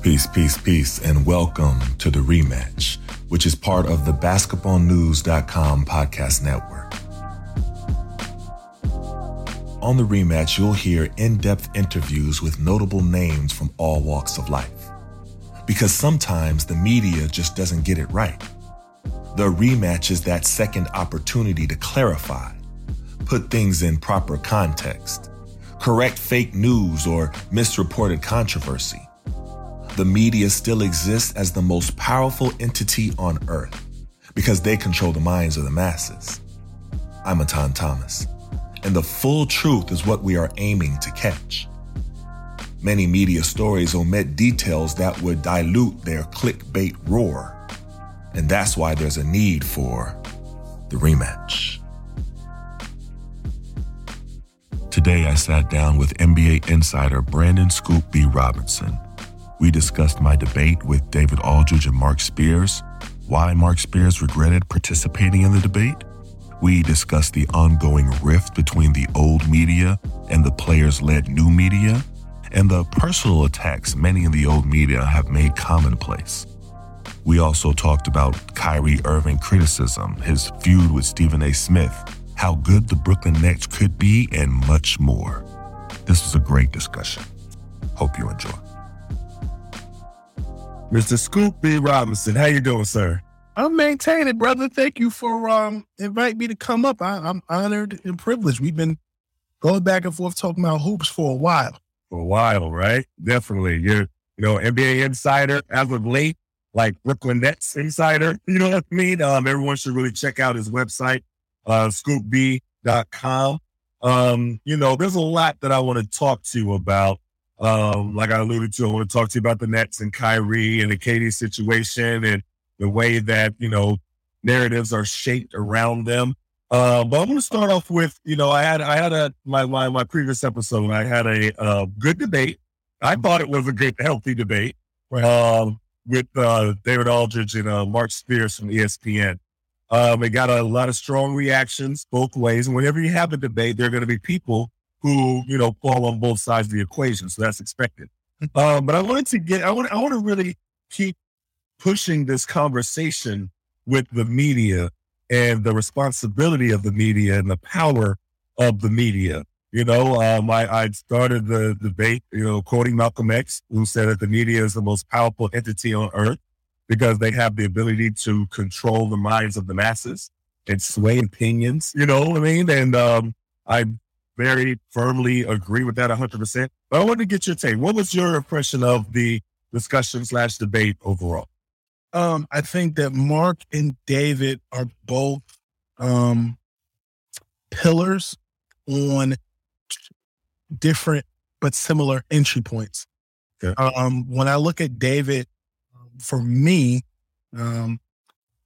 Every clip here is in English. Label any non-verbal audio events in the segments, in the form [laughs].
Peace, peace, peace, and welcome to the rematch, which is part of the basketballnews.com podcast network. On the rematch, you'll hear in depth interviews with notable names from all walks of life. Because sometimes the media just doesn't get it right. The rematch is that second opportunity to clarify, put things in proper context, correct fake news or misreported controversy. The media still exists as the most powerful entity on earth because they control the minds of the masses. I'm Etan Thomas, and the full truth is what we are aiming to catch. Many media stories omit details that would dilute their clickbait roar, and that's why there's a need for the rematch. Today, I sat down with NBA insider Brandon Scoop B. Robinson. We discussed my debate with David Aldridge and Marc Spears, why Marc Spears regretted participating in the debate. We discussed the ongoing rift between the old media and the players led new media, and the personal attacks many in the old media have made commonplace. We also talked about Kyrie Irving criticism, his feud with Stephen A. Smith, how good the Brooklyn Nets could be, and much more. This was a great discussion. Hope you enjoy. Mr. Scoop B. Robinson, how you doing, sir? I'm maintaining, brother. Thank you for um inviting me to come up. I, I'm honored and privileged. We've been going back and forth talking about hoops for a while. For a while, right? Definitely. You're, you know, NBA insider as of late, like Brooklyn Nets insider. [laughs] You know what I mean? Um, everyone should really check out his website, uh, scoopb.com. Um, you know, there's a lot that I want to talk to you about. Um, like I alluded to, I want to talk to you about the Nets and Kyrie and the KD situation and the way that, you know, narratives are shaped around them. Uh, but I'm going to start off with, you know, I had, I had a, my, my, my previous episode, I had a, uh, good debate. I thought it was a good, healthy debate, um, with, uh, David Aldridge and, uh, Marc Spears from ESPN. Um, it got a lot of strong reactions both ways. And whenever you have a debate, there are going to be people who, you know, fall on both sides of the equation. So that's expected. Um, but I wanted to get, I want, I want to really keep pushing this conversation with the media and the responsibility of the media and the power of the media. You know, um, I, I started the debate, you know, quoting Malcolm X, who said that the media is the most powerful entity on earth because they have the ability to control the minds of the masses and sway opinions. You know what I mean? And um, I very firmly agree with that 100%. But I want to get your take. What was your impression of the discussion slash debate overall? Um, I think that Marc and David are both um, pillars on different but similar entry points. Okay. Um, when I look at David, for me, um,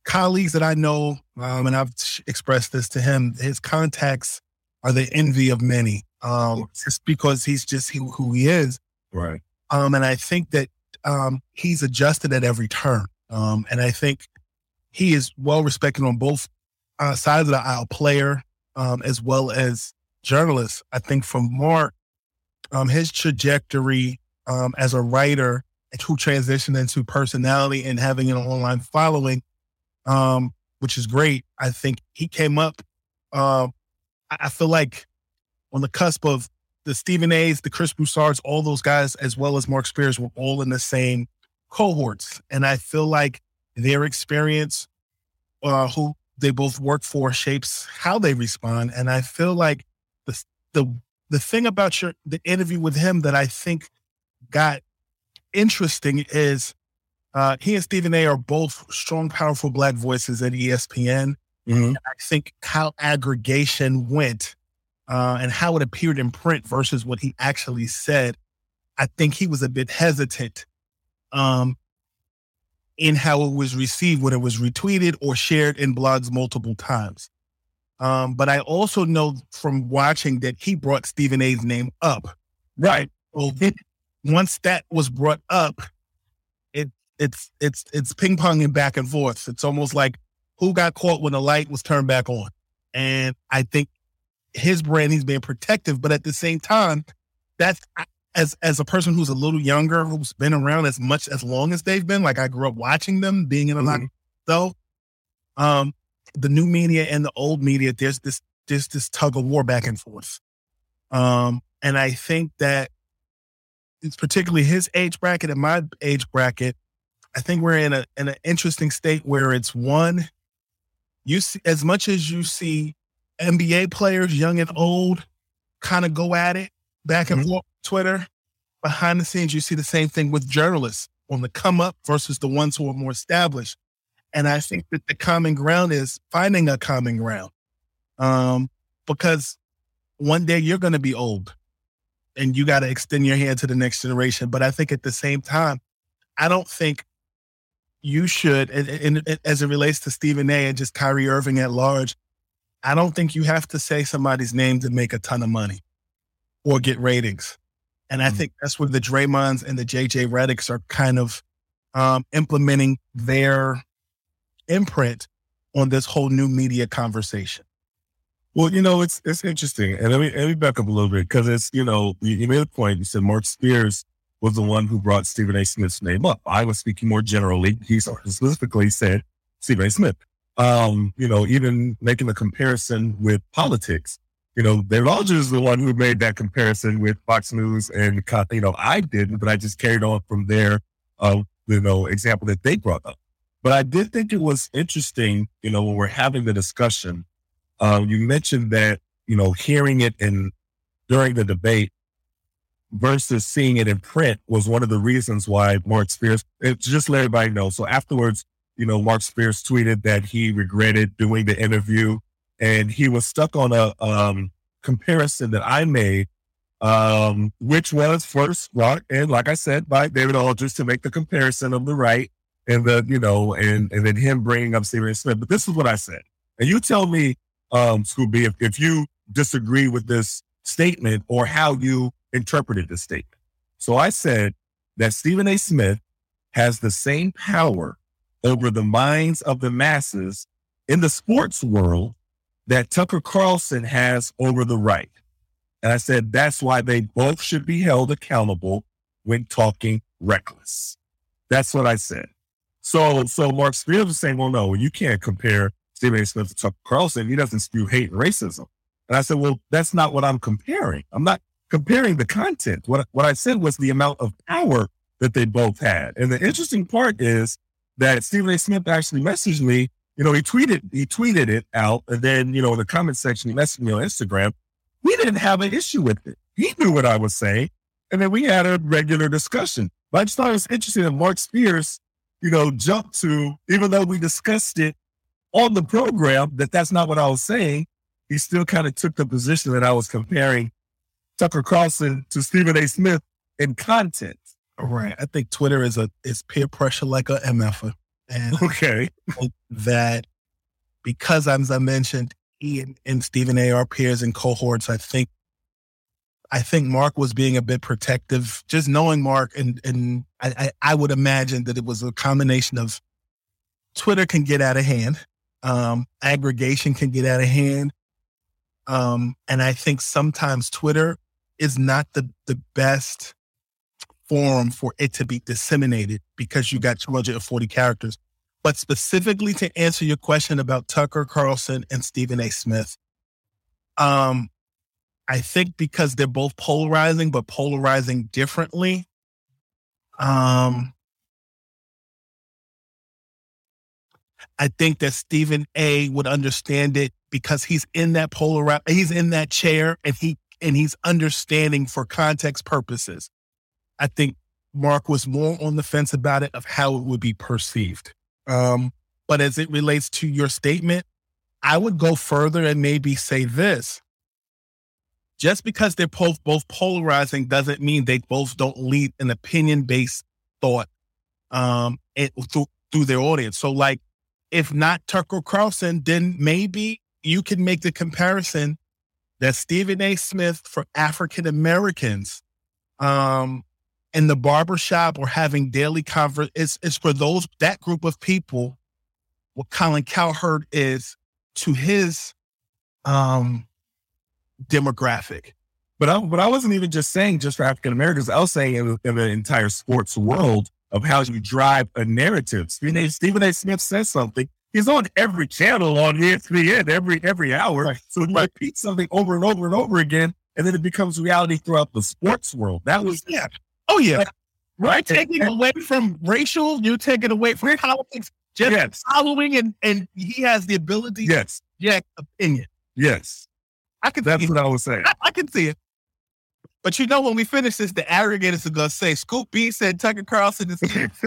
colleagues that I know, um, and I've expressed this to him, his contacts are the envy of many. Um, just because he's just he, who he is. Right. Um, and I think that um, he's adjusted at every turn. Um, and I think he is well respected on both uh, sides of the aisle, player um, as well as journalist. I think from Marc, um, his trajectory um, as a writer who transitioned into personality and having an online following, um, which is great. I think he came up. Uh, I feel like on the cusp of the Stephen A's, the Chris Broussards, all those guys, as well as Marc Spears, were all in the same cohorts. And I feel like their experience, uh, who they both work for, shapes how they respond. And I feel like the the the thing about your the interview with him that I think got interesting is uh, he and Stephen A are both strong, powerful black voices at ESPN. Mm-hmm. I think how aggregation went uh, and how it appeared in print versus what he actually said. I think he was a bit hesitant. Um, in how it was received when it was retweeted or shared in blogs multiple times. Um, but I also know from watching that he brought Stephen A's name up. Right. Well, once that was brought up, it it's it's it's ping ponging back and forth. It's almost like who got caught when the light was turned back on. And I think his brand, he's being protective, but at the same time, that's as as a person who's a little younger, who's been around as much as long as they've been. Like I grew up watching them, being in a lot. So, um, the new media and the old media, there's this there's this tug of war back and forth. Um, and I think that it's particularly his age bracket and my age bracket. I think we're in a in an interesting state where it's one, you see as much as you see NBA players, young and old, kind of go at it back and mm-hmm. forth Twitter. Behind the scenes, you see the same thing with journalists on the come up versus the ones who are more established. And I think that the common ground is finding a common ground. Um, because one day you're going to be old and you got to extend your hand to the next generation. But I think at the same time, I don't think you should, and, and, as it relates to Stephen A and just Kyrie Irving at large, I don't think you have to say somebody's name to make a ton of money or get ratings. And I mm-hmm. think that's where the Draymonds and the JJ Redicks are kind of um, implementing their imprint on this whole new media conversation. Well, you know, it's it's interesting, and let me let me back up a little bit because it's you know you, you, made a point. You said Marc Spears was the one who brought Stephen A. Smith's name up. I was speaking more generally. He specifically said Stephen A. Smith. Um, you know, even making a comparison with politics you know, David Aldridge is the one who made that comparison with Fox News and, you know, I didn't, but I just carried on from their, uh, you know, example that they brought up. But I did think it was interesting, you know, when we're having the discussion, um, you mentioned that, you know, hearing it in during the debate versus seeing it in print was one of the reasons why Marc Spears, just let everybody know. So afterwards, you know, Marc Spears tweeted that he regretted doing the interview and he was stuck on a um, comparison that I made, um, which was first rock, and like I said, by David Aldridge to make the comparison of the right and the you know, and and then him bringing up Stephen Smith. But this is what I said, and you tell me, um, Scoop B, if, if you disagree with this statement or how you interpreted the statement. So I said that Stephen A. Smith has the same power over the minds of the masses in the sports world that Tucker Carlson has over the right. And I said, that's why they both should be held accountable when talking reckless. That's what I said. So, so Marc Spears was saying, well, no, you can't compare Stephen A. Smith to Tucker Carlson. He doesn't spew hate and racism. And I said, well, that's not what I'm comparing. I'm not comparing the content. What, what I said was the amount of power that they both had. And the interesting part is that Stephen A. Smith actually messaged me you know, he tweeted he tweeted it out, and then you know in the comment section he messaged me on Instagram. We didn't have an issue with it. He knew what I was saying, and then we had a regular discussion. But I just thought it was interesting that Marc Spears, you know, jumped to even though we discussed it on the program that that's not what I was saying. He still kind of took the position that I was comparing Tucker Carlson to Stephen A. Smith in content. Right. I think Twitter is a is peer pressure like a MF. And okay, that because as I mentioned, he and, and Stephen A. are peers and cohorts. I think I think Marc was being a bit protective. Just knowing Marc and and I, I, would imagine that it was a combination of Twitter can get out of hand, um, aggregation can get out of hand, um, and I think sometimes Twitter is not the the best forum for it to be disseminated because you got 240 characters. But specifically to answer your question about Tucker Carlson and Stephen A. Smith, um, I think because they're both polarizing, but polarizing differently. Um, I think that Stephen A. would understand it because he's in that polar, he's in that chair, and he and he's understanding for context purposes. I think Marc was more on the fence about it of how it would be perceived. Um, but as it relates to your statement, I would go further and maybe say this. Just because they're both both polarizing doesn't mean they both don't lead an opinion based thought um, it, through through their audience. So, like, if not Tucker Carlson, then maybe you can make the comparison that Stephen A. Smith for African Americans um, in the barbershop or having daily converse it's, it's for those that group of people what Colin Cowherd is to his um demographic. But I, but I wasn't even just saying just for African Americans. I was saying in, in, the entire sports world of how you drive a narrative. Stephen A. Stephen a. Smith says something. He's on every channel on ESPN every every hour. Right. So he right. repeats something over and over and over again, and then it becomes reality throughout the sports world. That was yeah. Oh yeah. Like, right. Taking away from racial, you take it away from politics. Just yes. following and and he has the ability. Yes. Yeah. Opinion. Yes. I can. That's what I was saying. I, I, can see it. But you know, when we finish this, the aggregators are gonna say Scoop B said Tucker Carlson is. [laughs] [laughs]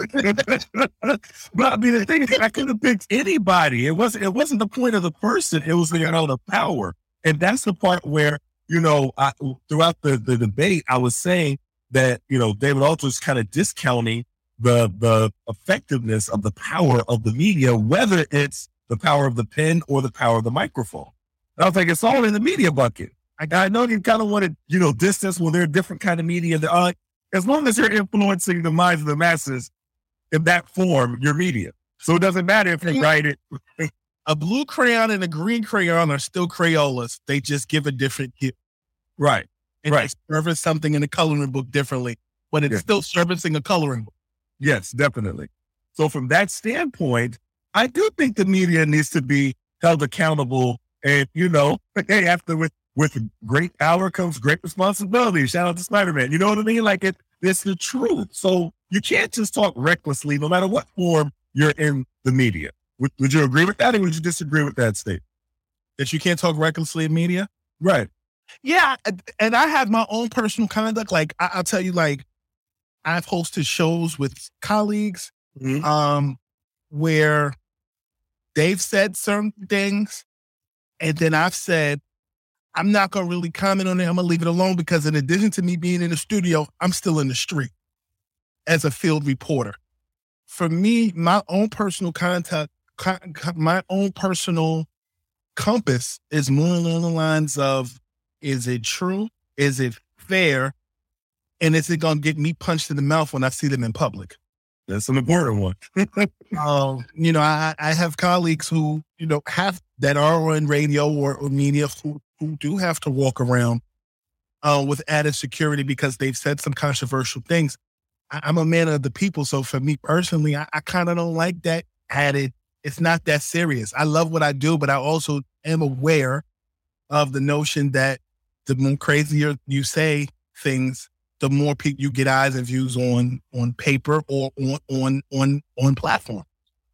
but I mean, the thing is, I could have picked anybody. It wasn't. It wasn't the point of the person. It was the you know the power, and that's the part where you know I, throughout the the debate, I was saying that you know David Aldridge is kind of discounting the the effectiveness of the power of the media, whether it's the power of the pen or the power of the microphone. And I was like, it's all in the media bucket. I, I know you kind of want to, you know, distance when they're a different kind of media. That, uh, as long as you're influencing the minds of the masses in that form, your media. So it doesn't matter if they write it. a blue crayon and a green crayon are still Crayolas. They just give a different hue. Right. And right. they service something in a coloring book differently, but it's yeah. still servicing a coloring book. Yes, definitely. So from that standpoint, I do think the media needs to be held accountable. And you know, [laughs] hey, after with great power comes great responsibility. Shout out to Spider Man. You know what I mean? Like it, it's the truth. So you can't just talk recklessly, no matter what form you're in the media. Would, would you agree with that, or would you disagree with that statement? That you can't talk recklessly in media? Right. Yeah, and I have my own personal conduct. Like I, will tell you, like I've hosted shows with colleagues mm-hmm. um, where they've said certain things, and then I've said, I'm not going to really comment on it. I'm going to leave it alone because, in addition to me being in the studio, I'm still in the street as a field reporter. For me, my own personal contact, my own personal compass is more along the lines of is it true? Is it fair? and is it going to get me punched in the mouth when I see them in public? That's an important one. [laughs] um, you know, I, I have colleagues who, you know, have that are on radio or, or media who, who do have to walk around uh, with added security because they've said some controversial things. I, am a man of the people. So for me personally, I, I kind of don't like that added. It's not that serious. I love what I do, but I also am aware of the notion that the more crazier you say things, the more people you get eyes and views on on paper or on on on on platform.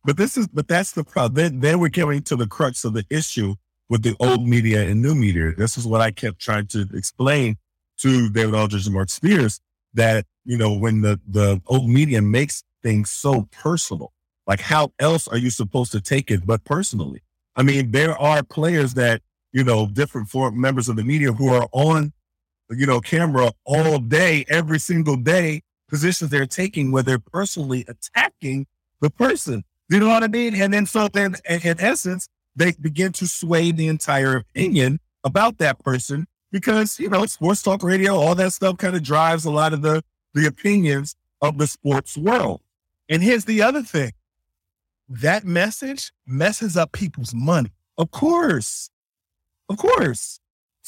But this is but that's the problem. Then, then we're getting to the crux of the issue with the old media and new media. This is what I kept trying to explain to David Aldridge and Marc Spears that you know when the the old media makes things so personal, like how else are you supposed to take it but personally? I mean, there are players that you know different for members of the media who are on you know, camera all day, every single day, positions they're taking where they're personally attacking the person. You know what I mean? And then so then in essence, they begin to sway the entire opinion about that person because, you know, sports talk radio, all that stuff kind of drives a lot of the, the opinions of the sports world. And here's the other thing. That message messes up people's money. Of course. Of course.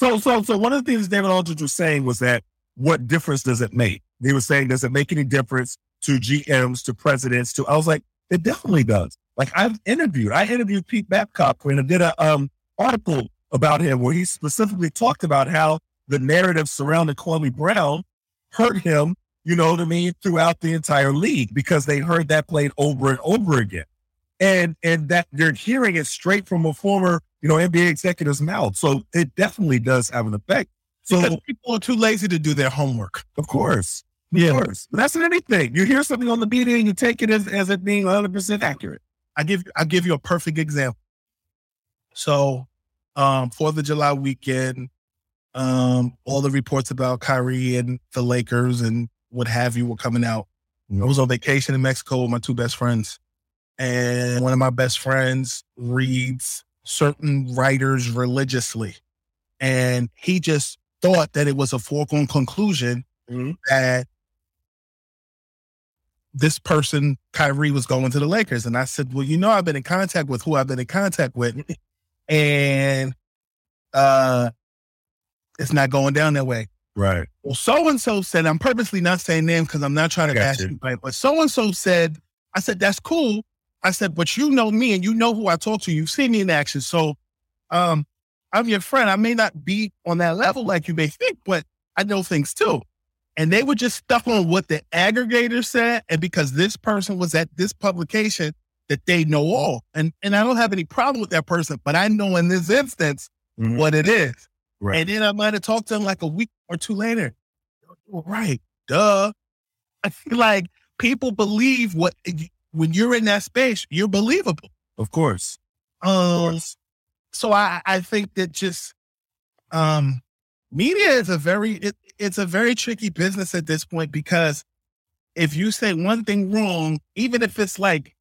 So, so, so one of the things David Aldridge was saying was that what difference does it make? He was saying, does it make any difference to GMs, to presidents, to, I was like, it definitely does. Like I've interviewed, I interviewed Pete Babcock and I did a um, article about him where he specifically talked about how the narrative surrounding Kwame Brown hurt him, you know what I mean, throughout the entire league because they heard that played over and over again. And and that you're hearing it straight from a former you know, NBA executives' mouth. So it definitely does have an effect. So because people are too lazy to do their homework. Of course. Of yeah. course. That's anything. You hear something on the media and you take it as, as it being 100% accurate. I give I give you a perfect example. So, um, Fourth of July weekend, um, all the reports about Kyrie and the Lakers and what have you were coming out. Mm-hmm. I was on vacation in Mexico with my two best friends. And one of my best friends reads certain writers religiously. And he just thought that it was a foregone conclusion Mhm. that this person, Kyrie, was going to the Lakers. And I said, Well, you know, I've been in contact with who I've been in contact with. [laughs] And uh it's not going down that way. Right. Well, so and so said, I'm purposely not saying names because I'm not trying to got bash you. but so and so said, I said, that's cool. I said, but you know me and you know who I talk to. You've seen me in action. So um, I'm your friend. I may not be on that level like you may think, but I know things too. And they were just stuck on what the aggregator said. And because this person was at this publication, that they know all. And and I don't have any problem with that person, but I know in this instance Mhm. what it is. Right. And then I might have talked to them like a week or two later. Right. Duh. I [laughs] feel like people believe what when you're in that space, you're believable. Of course. Um, so I, I think that just um media is a very it, it's a very tricky business at this point because if you say one thing wrong, even if it's like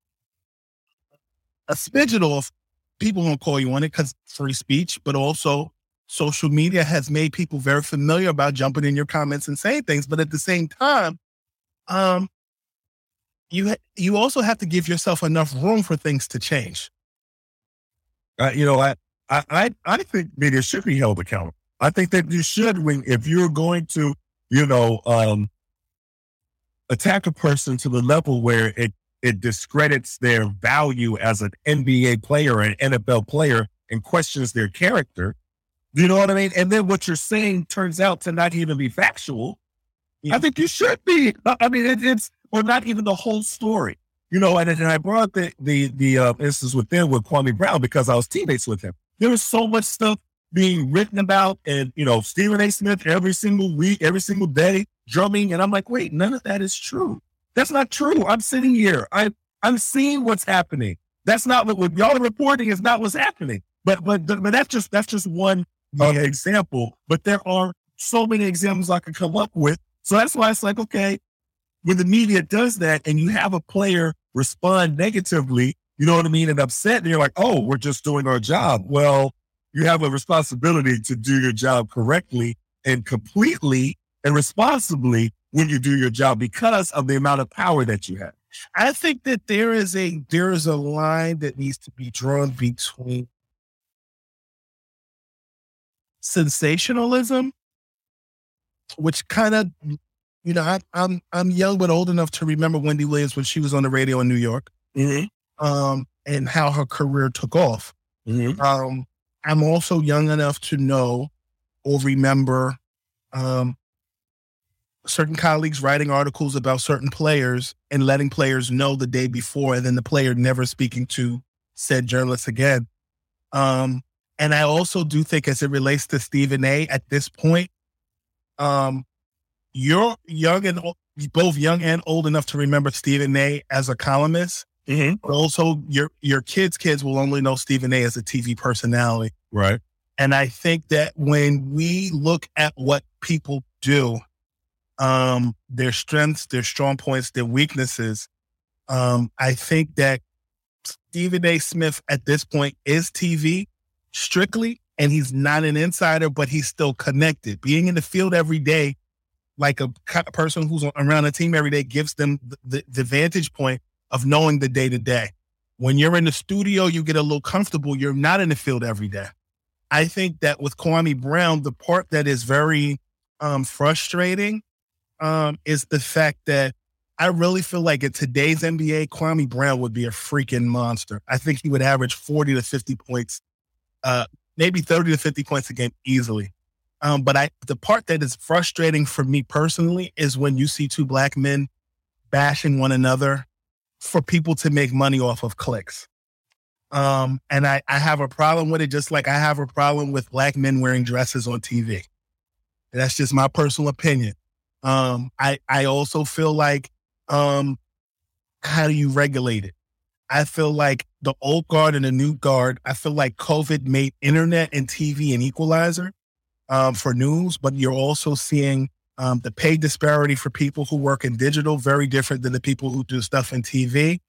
a smidgen off, people won't call you on it because free speech, but also social media has made people very familiar about jumping in your comments and saying things. But at the same time, um, you ha- you also have to give yourself enough room for things to change. Uh, you know, I, I, I, think media should be held accountable. I think that you should, when if you're going to, you know, um, attack a person to the level where it it discredits their value as an NBA player, an NFL player, and questions their character. You know what I mean? And then what you're saying turns out to not even be factual. I think you should be. I I mean, it, it's or not even the whole story. You know, and, and I brought the the the uh, instance with them with Kwame Brown because I was teammates with him. There was so much stuff being written about, and you know, Stephen A. Smith every single week, every single day, drumming, and I'm like, wait, none of that is true. That's not true. I'm sitting here. I I'm seeing what's happening. That's not what, what y'all are reporting. Is not what's happening. But but but that's just that's just one uh, example. But there are so many examples I could come up with. So that's why it's like, okay, when the media does that and you have a player respond negatively, you know what I mean, and upset, and you're like, oh, we're just doing our job. Well, you have a responsibility to do your job correctly and completely and responsibly when you do your job because of the amount of power that you have. I think that there is a there is a line that needs to be drawn between sensationalism, which kind of you know I, I'm I'm young but old enough to remember Wendy Williams when she was on the radio in New York, Mm-hmm. um, and how her career took off. Mm-hmm. Um, I'm also young enough to know or remember um, certain colleagues writing articles about certain players and letting players know the day before, and then the player never speaking to said journalist again. Um, and I also do think, as it relates to Stephen A. at this point, um, you're young and o- both young and old enough to remember Stephen A. as a columnist. Mm-hmm. But also, your your kids' kids will only know Stephen A. as a TV personality. Right. And I think that when we look at what people do, um, their strengths, their strong points, their weaknesses, um, I think that Stephen A. Smith at this point is TV strictly, and he's not an insider, but he's still connected. Being in the field every day, like a person who's around a team every day, gives them the, the, vantage point of knowing the day to day. When you're in the studio, you get a little comfortable. You're not in the field every day. I think that with Kwame Brown, the part that is very um, frustrating um, is the fact that I really feel like in today's NBA, Kwame Brown would be a freaking monster. I think he would average 40 to 50 points, uh, maybe 30 to 50 points a game easily. Um, but I, the part that is frustrating for me personally is when you see two black men bashing one another for people to make money off of clicks. Um, and I, I have a problem with it, just like I have a problem with black men wearing dresses on TV. That's just my personal opinion. Um, I, I also feel like, um, how do you regulate it? I feel like the old guard and the new guard, I feel like COVID made internet and TV an equalizer um, for news, but you're also seeing um, the pay disparity for people who work in digital very different than the people who do stuff in TV.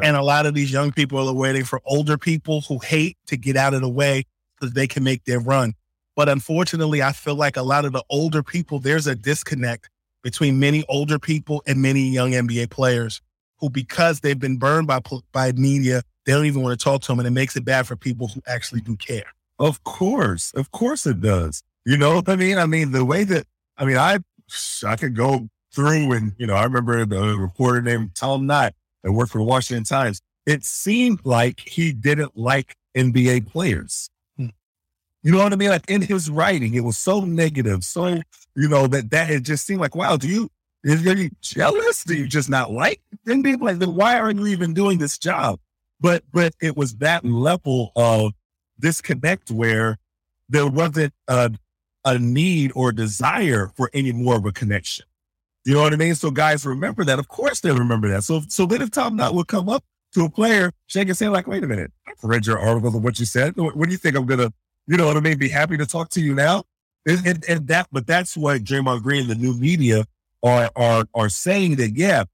And a lot of these young people are waiting for older people who hate to get out of the way so they can make their run. But unfortunately, I feel like a lot of the older people, there's a disconnect between many older people and many young NBA players who, because they've been burned by by media, they don't even want to talk to them, and it makes it bad for people who actually do care. Of course, of course it does. You know what I mean? I mean the way that I mean I I could go through and you know I remember the reporter named Tom Knott that worked for the Washington Times. It seemed like he didn't like NBA players. Hmm. You know what I mean? Like in his writing, it was so negative, so you know that that it just seemed like, wow, do you is you jealous? Do you just not like then people like Then why are you even doing this job? But but it was that level of disconnect where there wasn't a, a need or desire for any more of a connection. You know what I mean? So guys remember that. Of course they remember that. So so then if Tom Knott would come up to a player, shake his hand like, wait a minute, I've read your articles of what you said. What, do you think I'm gonna, you know what I mean? Be happy to talk to you now. And, and, and that, but that's what Draymond Green, and the new media are are are saying that yeah,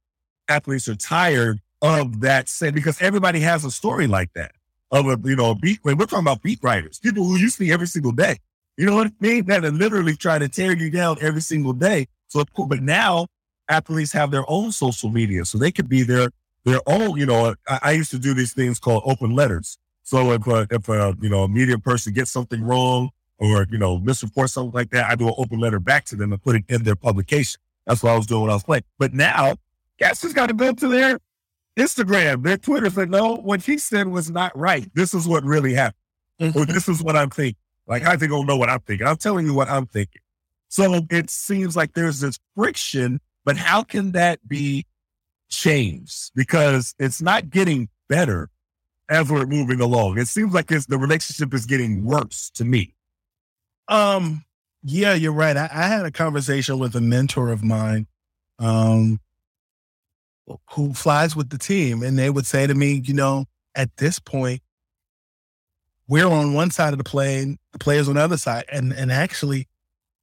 athletes are tired of that say because everybody has a story like that of a you know beat. We're talking about beat writers, people who you see every single day. You know what I mean? That are literally trying to tear you down every single day. So, but now athletes have their own social media, so they could be their their own. You know, I, I used to do these things called open letters. So if a, if a you know a media person gets something wrong or you know misreport something like that, I do an open letter back to them and put it in their publication. That's what I was doing when I was playing. But now, guys just got to go to their Instagram, their Twitter said, no, what he said was not right. This is what really happened. Mm-hmm. Or this is what I'm thinking. Like, I think I'll know what I'm thinking. I'm telling you what I'm thinking. So it seems like there's this friction, but how can that be changed? Because it's not getting better as we're moving along. It seems like it's the relationship is getting worse to me. Um, yeah, you're right. I, I had a conversation with a mentor of mine um, who flies with the team. And they would say to me, you know, at this point, we're on one side of the plane, the players on the other side. And and actually,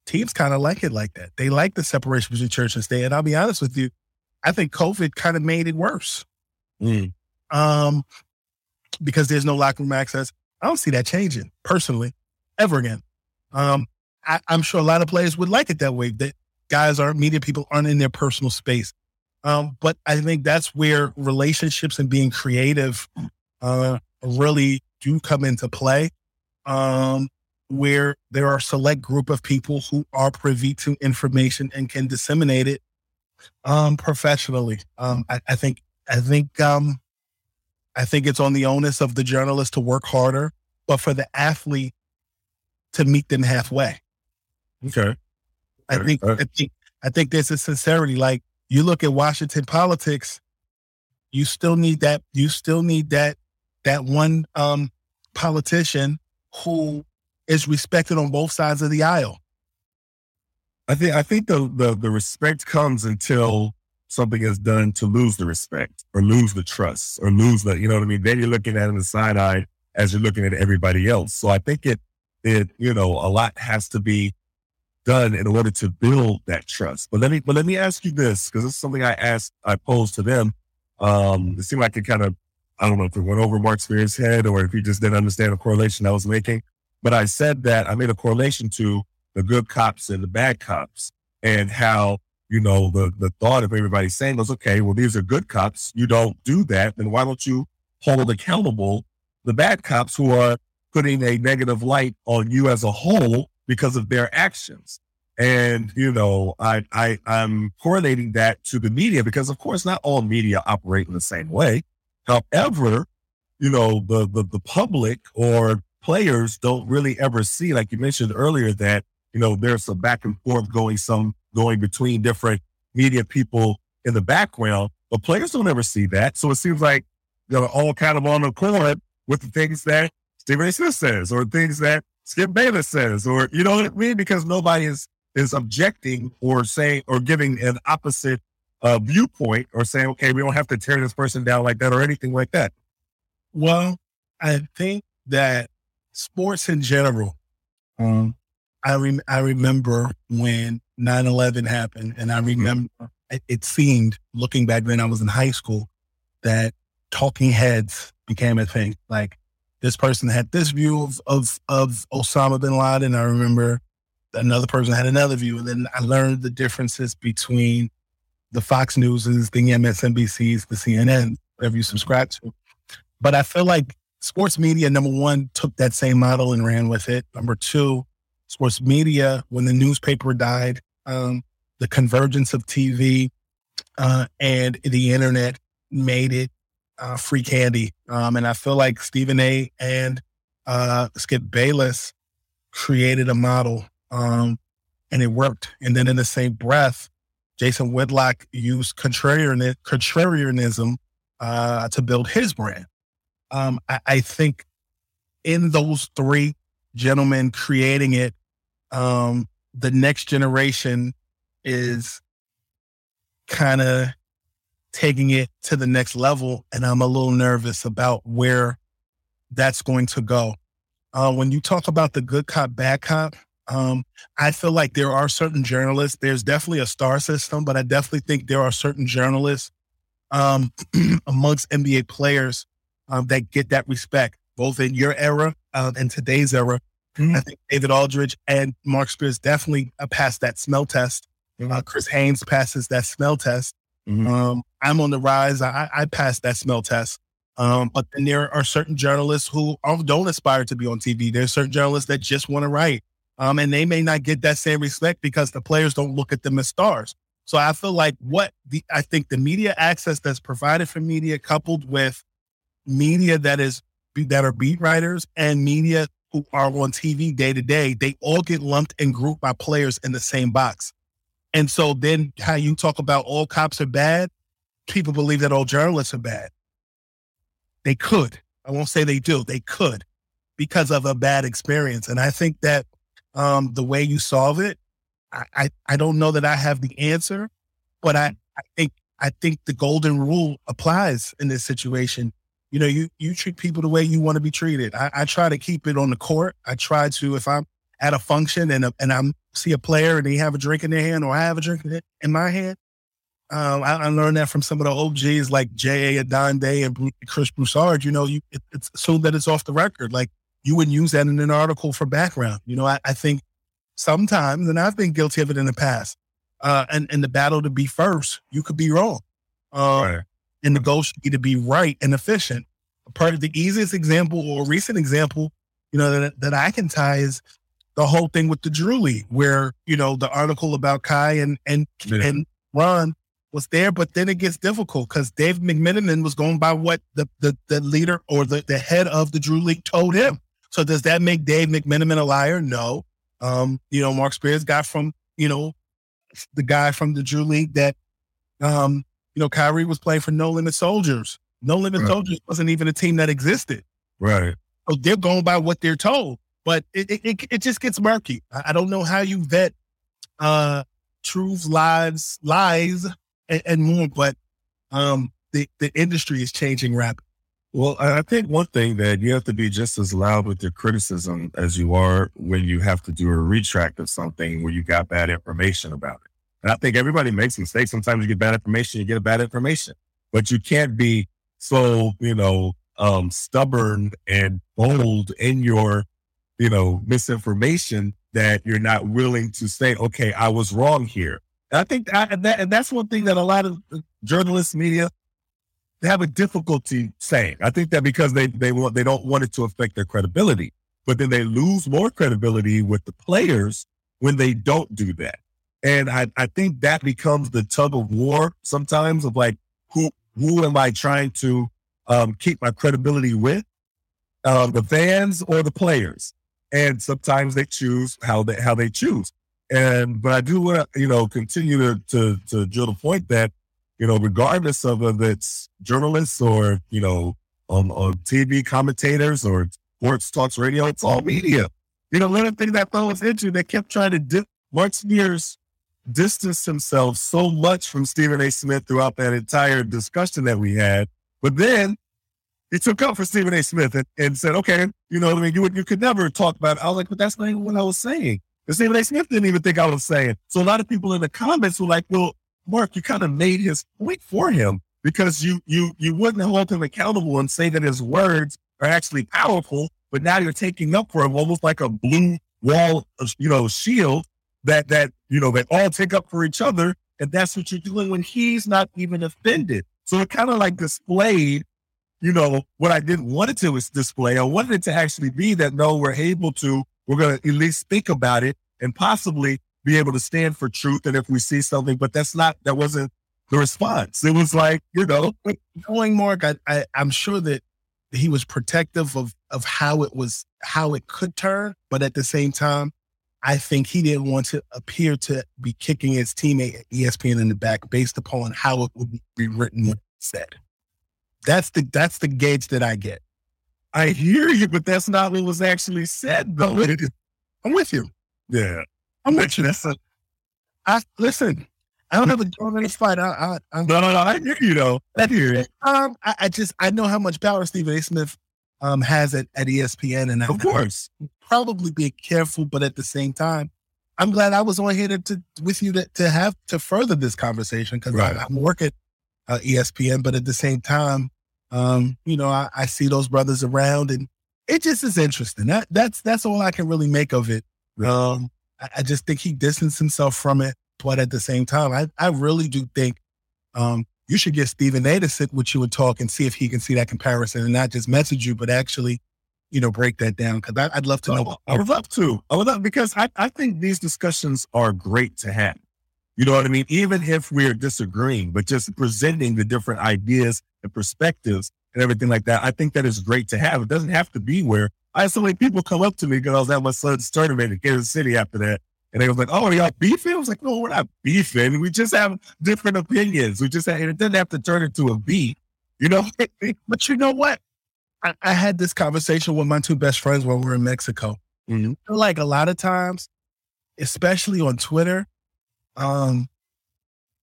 teams kind of like it like that. They like the separation between church and state. And I'll be honest with you, I think COVID kind of made it worse. Mm. Um, because there's no locker room access. I don't see that changing personally ever again. Um, I, am sure a lot of players would like it that way. That guys aren't media people aren't in their personal space. Um, but I think that's where relationships and being creative uh, really do come into play. Um, where there are a select group of people who are privy to information and can disseminate it um, professionally. Um, I, I, think I think um, I think it's on the onus of the journalist to work harder, but for the athlete to meet them halfway. Okay. I think I think I think there's a sincerity. Like you look at Washington politics, you still need that. You still need that that one um, politician who is respected on both sides of the aisle. I think I think the the, the respect comes until something is done to lose the respect or lose the trust or lose the you know what I mean. Then you're looking at it in the side eye as you're looking at everybody else. So I think it it you know a lot has to be done in order to build that trust. But let me, but let me ask you this, because it's something I asked, I posed to them. Um, it seemed like it kind of, I don't know if it went over Marc Spears' head or if he just didn't understand the correlation I was making. But I said that I made a correlation to the good cops and the bad cops and how, you know, the, the thought of everybody saying was, okay, well, these are good cops. You don't do that. Then why don't you hold accountable the bad cops who are putting a negative light on you as a whole because of their actions. And, you know, I, I, I'm correlating that to the media because of course, not all media operate in the same way. However, you know, the, the, the public or players don't really ever see, like you mentioned earlier, that, you know, there's a back and forth going some going between different media people in the background, but players don't ever see that. So it seems like they're all kind of on accord with the things that Stephen A. Smith says or things that Skip Bayless says, or you know what I mean? Because nobody is is objecting or saying or giving an opposite uh, viewpoint or saying, okay, we don't have to tear this person down like that or anything like that. Well, I think that sports in general, um, I rem- I remember when 9-11 happened, and I mm-hmm. remember it, it seemed looking back then I was in high school that talking heads became a thing. Like this person had this view of, of, of Osama bin Laden. I remember another person had another view. And then I learned the differences between the Fox Newses, the MSNBCs, the CNN, whatever you subscribe to. But I feel like sports media, number one, took that same model and ran with it. Number two, sports media, when the newspaper died, um, the convergence of TV uh, and the internet made it uh, free candy. Um, and I feel like Stephen A. and uh, Skip Bayless created a model um, and it worked. And then in the same breath, Jason Whitlock used contrarian, contrarianism uh, to build his brand. Um, I, I, think in those three gentlemen creating it, um, the next generation is kind of taking it to the next level. And I'm a little nervous about where that's going to go. Uh, when you talk about the good cop, bad cop, um, I feel like there are certain journalists. There's definitely a star system, but I definitely think there are certain journalists um, [clears throat] amongst NBA players um, that get that respect, both in your era uh, and today's era. Mm-hmm. I think David Aldridge and Marc Spears definitely uh, passed that smell test. Mm-hmm. Uh, Chris Haynes passes that smell test. Mm-hmm. Um, I'm on the rise. I, I passed that smell test. Um, but then there are certain journalists who don't aspire to be on TV. There's certain journalists that just want to write. Um, and they may not get that same respect because the players don't look at them as stars. So I feel like what the I think the media access that's provided for media coupled with media that is that are beat writers and media who are on TV day to day, they all get lumped and grouped by players in the same box. And so then how you talk about all cops are bad, people believe that all journalists are bad. They could. I won't say they do. They could because of a bad experience. And I think that um, the way you solve it, I, I, I don't know that I have the answer, but I, I think I think the golden rule applies in this situation. You know, you you treat people the way you want to be treated. I, I try to keep it on the court. I try to if I'm at a function and a, and I'm see a player and they have a drink in their hand or I have a drink in my hand. Um, I, I, learned that from some of the OGs like J.A. Adande and Chris Broussard. You know, you it, it's assumed that it's off the record. Like you wouldn't use that in an article for background. You know, I, I think sometimes, and I've been guilty of it in the past, uh, and, and the battle to be first, you could be wrong. Uh, right. And the goal should be to be right and efficient. Part of the easiest example or recent example, you know, that, that I can tie is the whole thing with the Drew League, where, you know, the article about Kai and, and, yeah. and Ron was there, but then it gets difficult because Dave McMenamin was going by what the, the, the leader or the, the head of the Drew League told him. So does that make Dave McMenamin a liar? No. Um, you know, Marc Spears got from, you know, the guy from the Drew League that, um, you know, Kyrie was playing for No Limit Soldiers. No Limit right. Soldiers wasn't even a team that existed. Right. So they're going by what they're told, but it it, it just gets murky. I, I, don't know how you vet uh truths, lies, lies, and, and more, but um the the industry is changing rapidly. Well, I think one thing that you have to be just as loud with your criticism as you are when you have to do a retract of something where you got bad information about it. And I think everybody makes mistakes. Sometimes you get bad information, you get bad information, but you can't be so, you know, um, stubborn and bold in your, you know, misinformation that you're not willing to say, okay, I was wrong here. And I think I, and, that, and that's one thing that a lot of journalists, media, they have a difficulty saying. I think that because they they want they don't want it to affect their credibility, but then they lose more credibility with the players when they don't do that. And I, I think that becomes the tug of war sometimes of like who who am I trying to um, keep my credibility with, um, the fans or the players? And sometimes they choose how they how they choose. And but I do want to you know continue to to to drill the point that you know, regardless of whether it's journalists or, you know, on, on TV commentators or sports talks radio, it's all media. You know, of the that fell was into, they kept trying to dip, Marc Spears distanced himself so much from Stephen A. Smith throughout that entire discussion that we had. But then he took up for Stephen A. Smith and, and said, okay, you know, what I mean, you, you could never talk about it. I was like, but that's not even what I was saying. And Stephen A. Smith didn't even think I was saying. So a lot of people in the comments were like, well, Marc, you kind of made his point for him. because you you you wouldn't hold him accountable and say that his words are actually powerful, but now you're taking up for him almost like a blue wall, of, you know, shield that that you know that all take up for each other, and that's what you're doing when he's not even offended. So it kind of like displayed, you know, what I didn't want it to display. I wanted it to actually be that no, we're able to, we're going to at least think about it and possibly be able to stand for truth. And if we see something, but that's not, that wasn't the response. It was like, you know, knowing Marc, I, I I'm sure that he was protective of of how it was, how it could turn, but at the same time, I think he didn't want to appear to be kicking his teammate at ESPN in the back based upon how it would be written and said. That's the that's the gauge that I get. I hear you, but that's not what was actually said, though. [laughs] I'm with you. Yeah, I'm with you. That's a. I listen. I don't have a dog in this fight. I, I, I, no, no, no. I hear you though. I hear it. Um, I, I just I know how much power Stephen A. Smith um has it at ESPN, and of course, probably be careful, but at the same time, I'm glad I was on here to, to with you to, to have to further this conversation because right. I'm working uh, ESPN, but at the same time, um, you know, I, I, see those brothers around, and it just is interesting. That that's that's all I can really make of it. Um, I, I just think he distanced himself from it, but at the same time, I I really do think um, you should get Stephen A to sit with you and talk and see if he can see that comparison and not just message you, but actually you know, break that down? Because I'd love to know. I would love to. I would love because I, I think these discussions are great to have. You know what I mean? Even if we're disagreeing, but just presenting the different ideas and perspectives and everything like that, I think that is great to have. It doesn't have to be where I had so many people come up to me because I was at my son's tournament in Kansas City after that. And they was like, oh, are y'all beefing? I was like, no, we're not beefing. We just have different opinions. We just have, it doesn't have to turn into a beef, you know? [laughs] but you know what? I, I, had this conversation with my two best friends when we were in Mexico. Mm-hmm. Like a lot of times, especially on Twitter, um,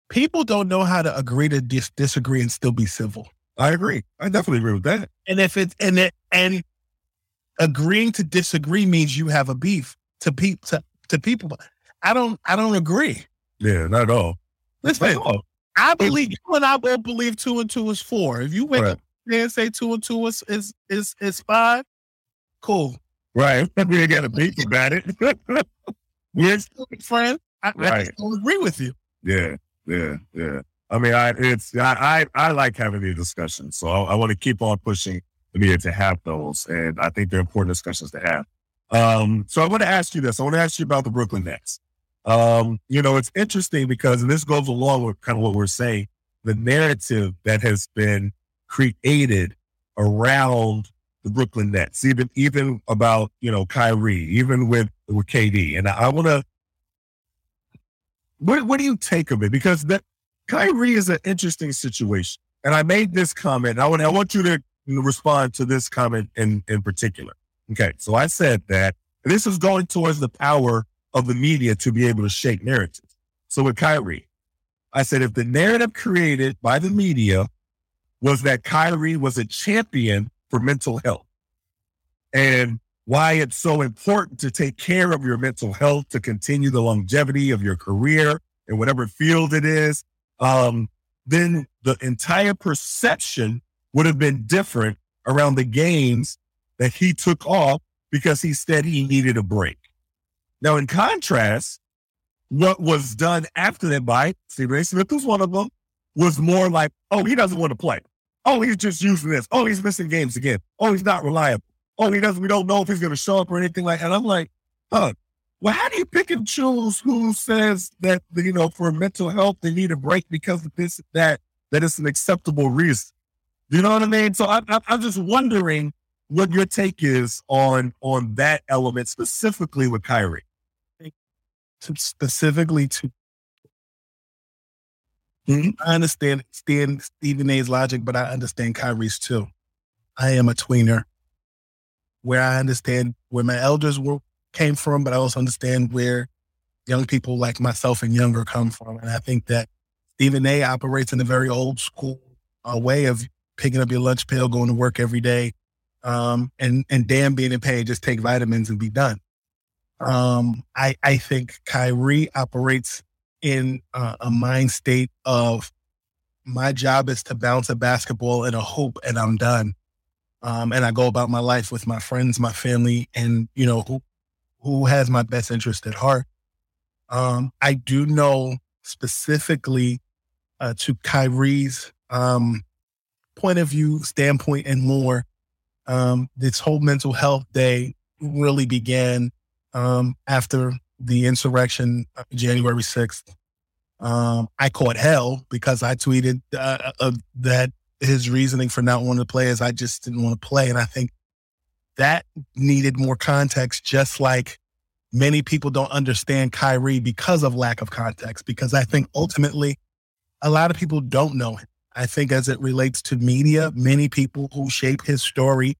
people don't know how to agree to dis- disagree and still be civil. I agree. I definitely agree with that. And if it's and it and agreeing to disagree means you have a beef to people to, to people. I don't I don't agree. Yeah, not at all. Listen, I believe you and I both believe two and two is four. If you wake right. up and say two and two is is is, is five, cool. Right. [laughs] We ain't got a beef about it. [laughs] We're still friends. I, right. I don't agree with you. Yeah, yeah, yeah. I mean, I it's I I, I like having these discussions, so I, I want to keep on pushing media to have those, and I think they're important discussions to have. Um, so I want to ask you this. I want to ask you about the Brooklyn Nets. Um, you know, it's interesting because this goes along with kind of what we're saying. The narrative that has been created around the Brooklyn Nets, even even about you know Kyrie, even with with KD. And I, I want to, what what do you take of it? Because that Kyrie is an interesting situation. And I made this comment. I want I want you to respond to this comment in in particular. Okay, so I said that this is going towards the power of the media to be able to shake narratives. So with Kyrie, I said if the narrative created by the media was that Kyrie was a champion for mental health and why it's so important to take care of your mental health to continue the longevity of your career in whatever field it is, um, then the entire perception would have been different around the games that he took off because he said he needed a break. Now, in contrast, what was done after that by Stephen A. Smith was one of them, was more like, oh, he doesn't want to play. Oh, he's just using this. Oh, he's missing games again. Oh, he's not reliable. Oh, he doesn't. We don't know if he's going to show up or anything like. that. And I'm like, huh. Well, how do you pick and choose who says that you know for mental health they need a break because of this that that is an acceptable reason? You know what I mean? So I, I, I'm just wondering what your take is on on that element specifically with Kyrie. Specifically to Mm-hmm. I understand, understand Stephen A's logic, but I understand Kyrie's too. I am a tweener where I understand where my elders were, came from, but I also understand where young people like myself and younger come from. And I think that Stephen A operates in a very old school uh, way of picking up your lunch pail, going to work every day, um, and and damn being in pain, just take vitamins and be done. Um, I I think Kyrie operates in uh, a mind state of my job is to bounce a basketball in a hoop and I'm done. Um, and I go about my life with my friends, my family, and you know who who has my best interest at heart. Um, I do know specifically uh, to Kyrie's um, point of view, standpoint, and more. Um, this whole mental health day really began um, after the insurrection, uh, January sixth. Um, I caught hell because I tweeted uh, uh, that his reasoning for not wanting to play is I just didn't want to play, and I think that needed more context. Just like many people don't understand Kyrie because of lack of context, because I think ultimately a lot of people don't know him. I think as it relates to media, many people who shape his story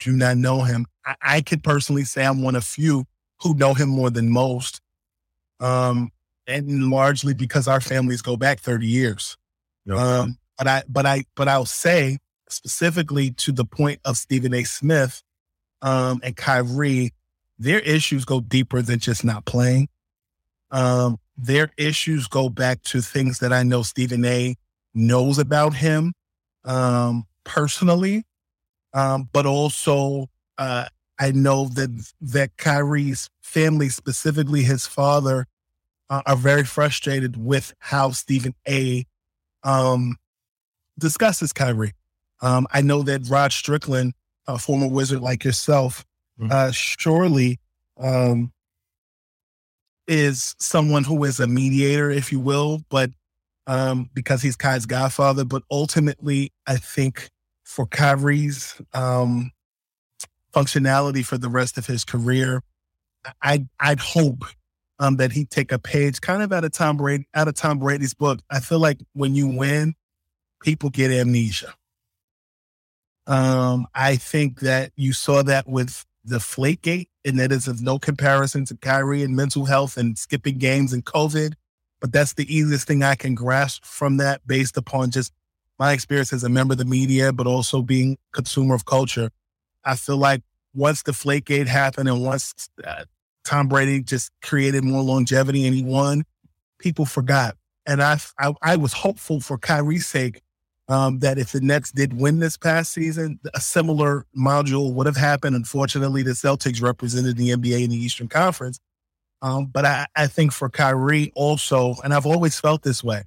do not know him. I, I could personally say I'm one of few who know him more than most. Um, and largely because our families go back 30 years. Yep. Um, but I, but I, but I'll say specifically to the point of Stephen A. Smith um, and Kyrie, their issues go deeper than just not playing. Um, their issues go back to things that I know Stephen A. knows about him um, personally, um, but also uh, I know that that Kyrie's family, specifically his father, uh, are very frustrated with how Stephen A. Um, discusses Kyrie. Um, I know that Rod Strickland, a former wizard like yourself, mm-hmm. uh, surely um, is someone who is a mediator, if you will, but um, because he's Kai's godfather. But ultimately, I think for Kyrie's um, functionality for the rest of his career, I'd I'd hope um, that he'd take a page kind of out of Tom Brady out of Tom Brady's book. I feel like when you win, people get amnesia. Um, I think that you saw that with the Deflategate, and that is of no comparison to Kyrie and mental health and skipping games and COVID. But that's the easiest thing I can grasp from that based upon just my experience as a member of the media, but also being consumer of culture. I feel like once the Deflategate happened and once uh, Tom Brady just created more longevity and he won, people forgot. And I, I, I was hopeful for Kyrie's sake um, that if the Nets did win this past season, a similar module would have happened. Unfortunately, the Celtics represented the NBA in the Eastern Conference. Um, but I, I think for Kyrie also, and I've always felt this way,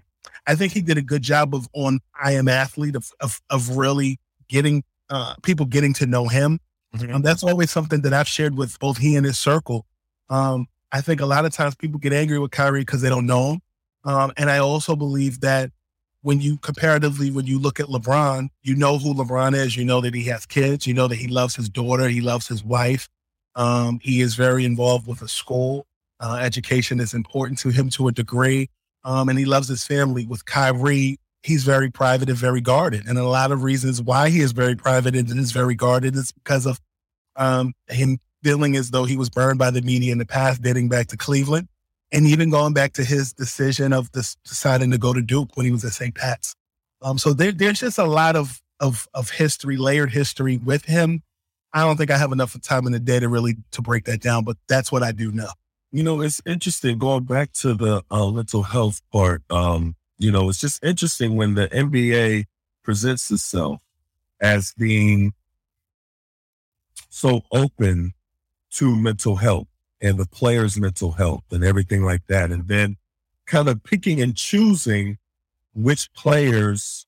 I think he did a good job of on I Am Athlete of, of, of really getting uh, people getting to know him. Mm-hmm. Um, that's always something that I've shared with both he and his circle. Um, I think a lot of times people get angry with Kyrie because they don't know him. Um, and I also believe that when you comparatively, when you look at LeBron, you know who LeBron is. You know that he has kids. You know that he loves his daughter. He loves his wife. Um, he is very involved with a school. Uh, education is important to him to a degree. Um, and he loves his family. With Kyrie, he's very private and very guarded. And a lot of reasons why he is very private and is very guarded is because of um, him feeling as though he was burned by the media in the past, dating back to Cleveland and even going back to his decision of this, deciding to go to Duke when he was at St. Pat's. Um, so there, there's just a lot of, of of history, layered history with him. I don't think I have enough time in the day to really to break that down, but that's what I do know. You know, it's interesting going back to the uh, mental health part. Um, you know, it's just interesting when the NBA presents itself as being so open to mental health and the player's mental health and everything like that. And then kind of picking and choosing which players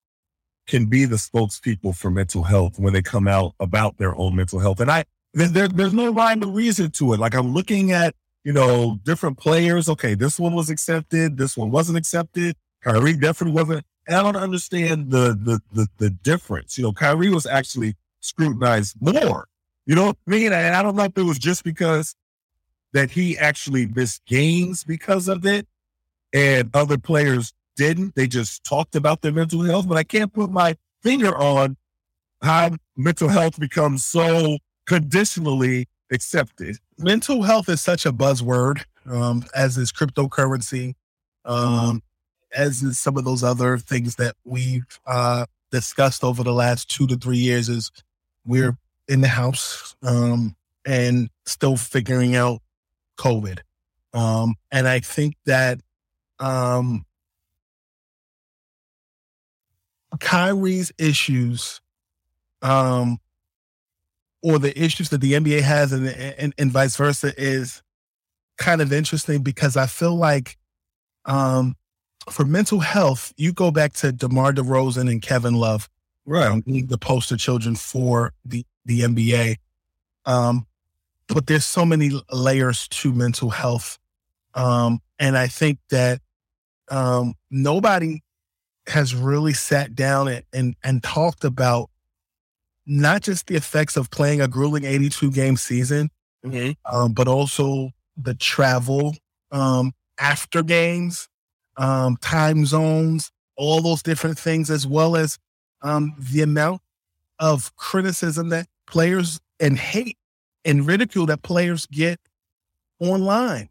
can be the spokespeople for mental health when they come out about their own mental health. And I, there, there's no rhyme or reason to it. Like I'm looking at, you know, different players. Okay, this one was accepted. This one wasn't accepted. Kyrie definitely wasn't. And I don't understand the, the, the, the difference. You know, Kyrie was actually scrutinized more. You know what I mean? And I don't know if it was just because that he actually missed games because of it and other players didn't. They just talked about their mental health, but I can't put my finger on how mental health becomes so conditionally accepted. Mental health is such a buzzword, um, as is cryptocurrency, um, as is some of those other things that we've uh, discussed over the last two to three years. Is we're in the house um, and still figuring out COVID. Um, and I think that um, Kyrie's issues, um, or the issues that the NBA has, and, and and vice versa, is kind of interesting because I feel like, um, for mental health, you go back to DeMar DeRozan and Kevin Love, Right. um, being the poster children for the the NBA. Um, but there's so many layers to mental health, um, and I think that um, nobody has really sat down and, and and talked about not just the effects of playing a grueling 82 game season, um, but also the travel um, after games, um, time zones, all those different things, as well as um, the amount of criticism that players and hate and ridicule that players get online.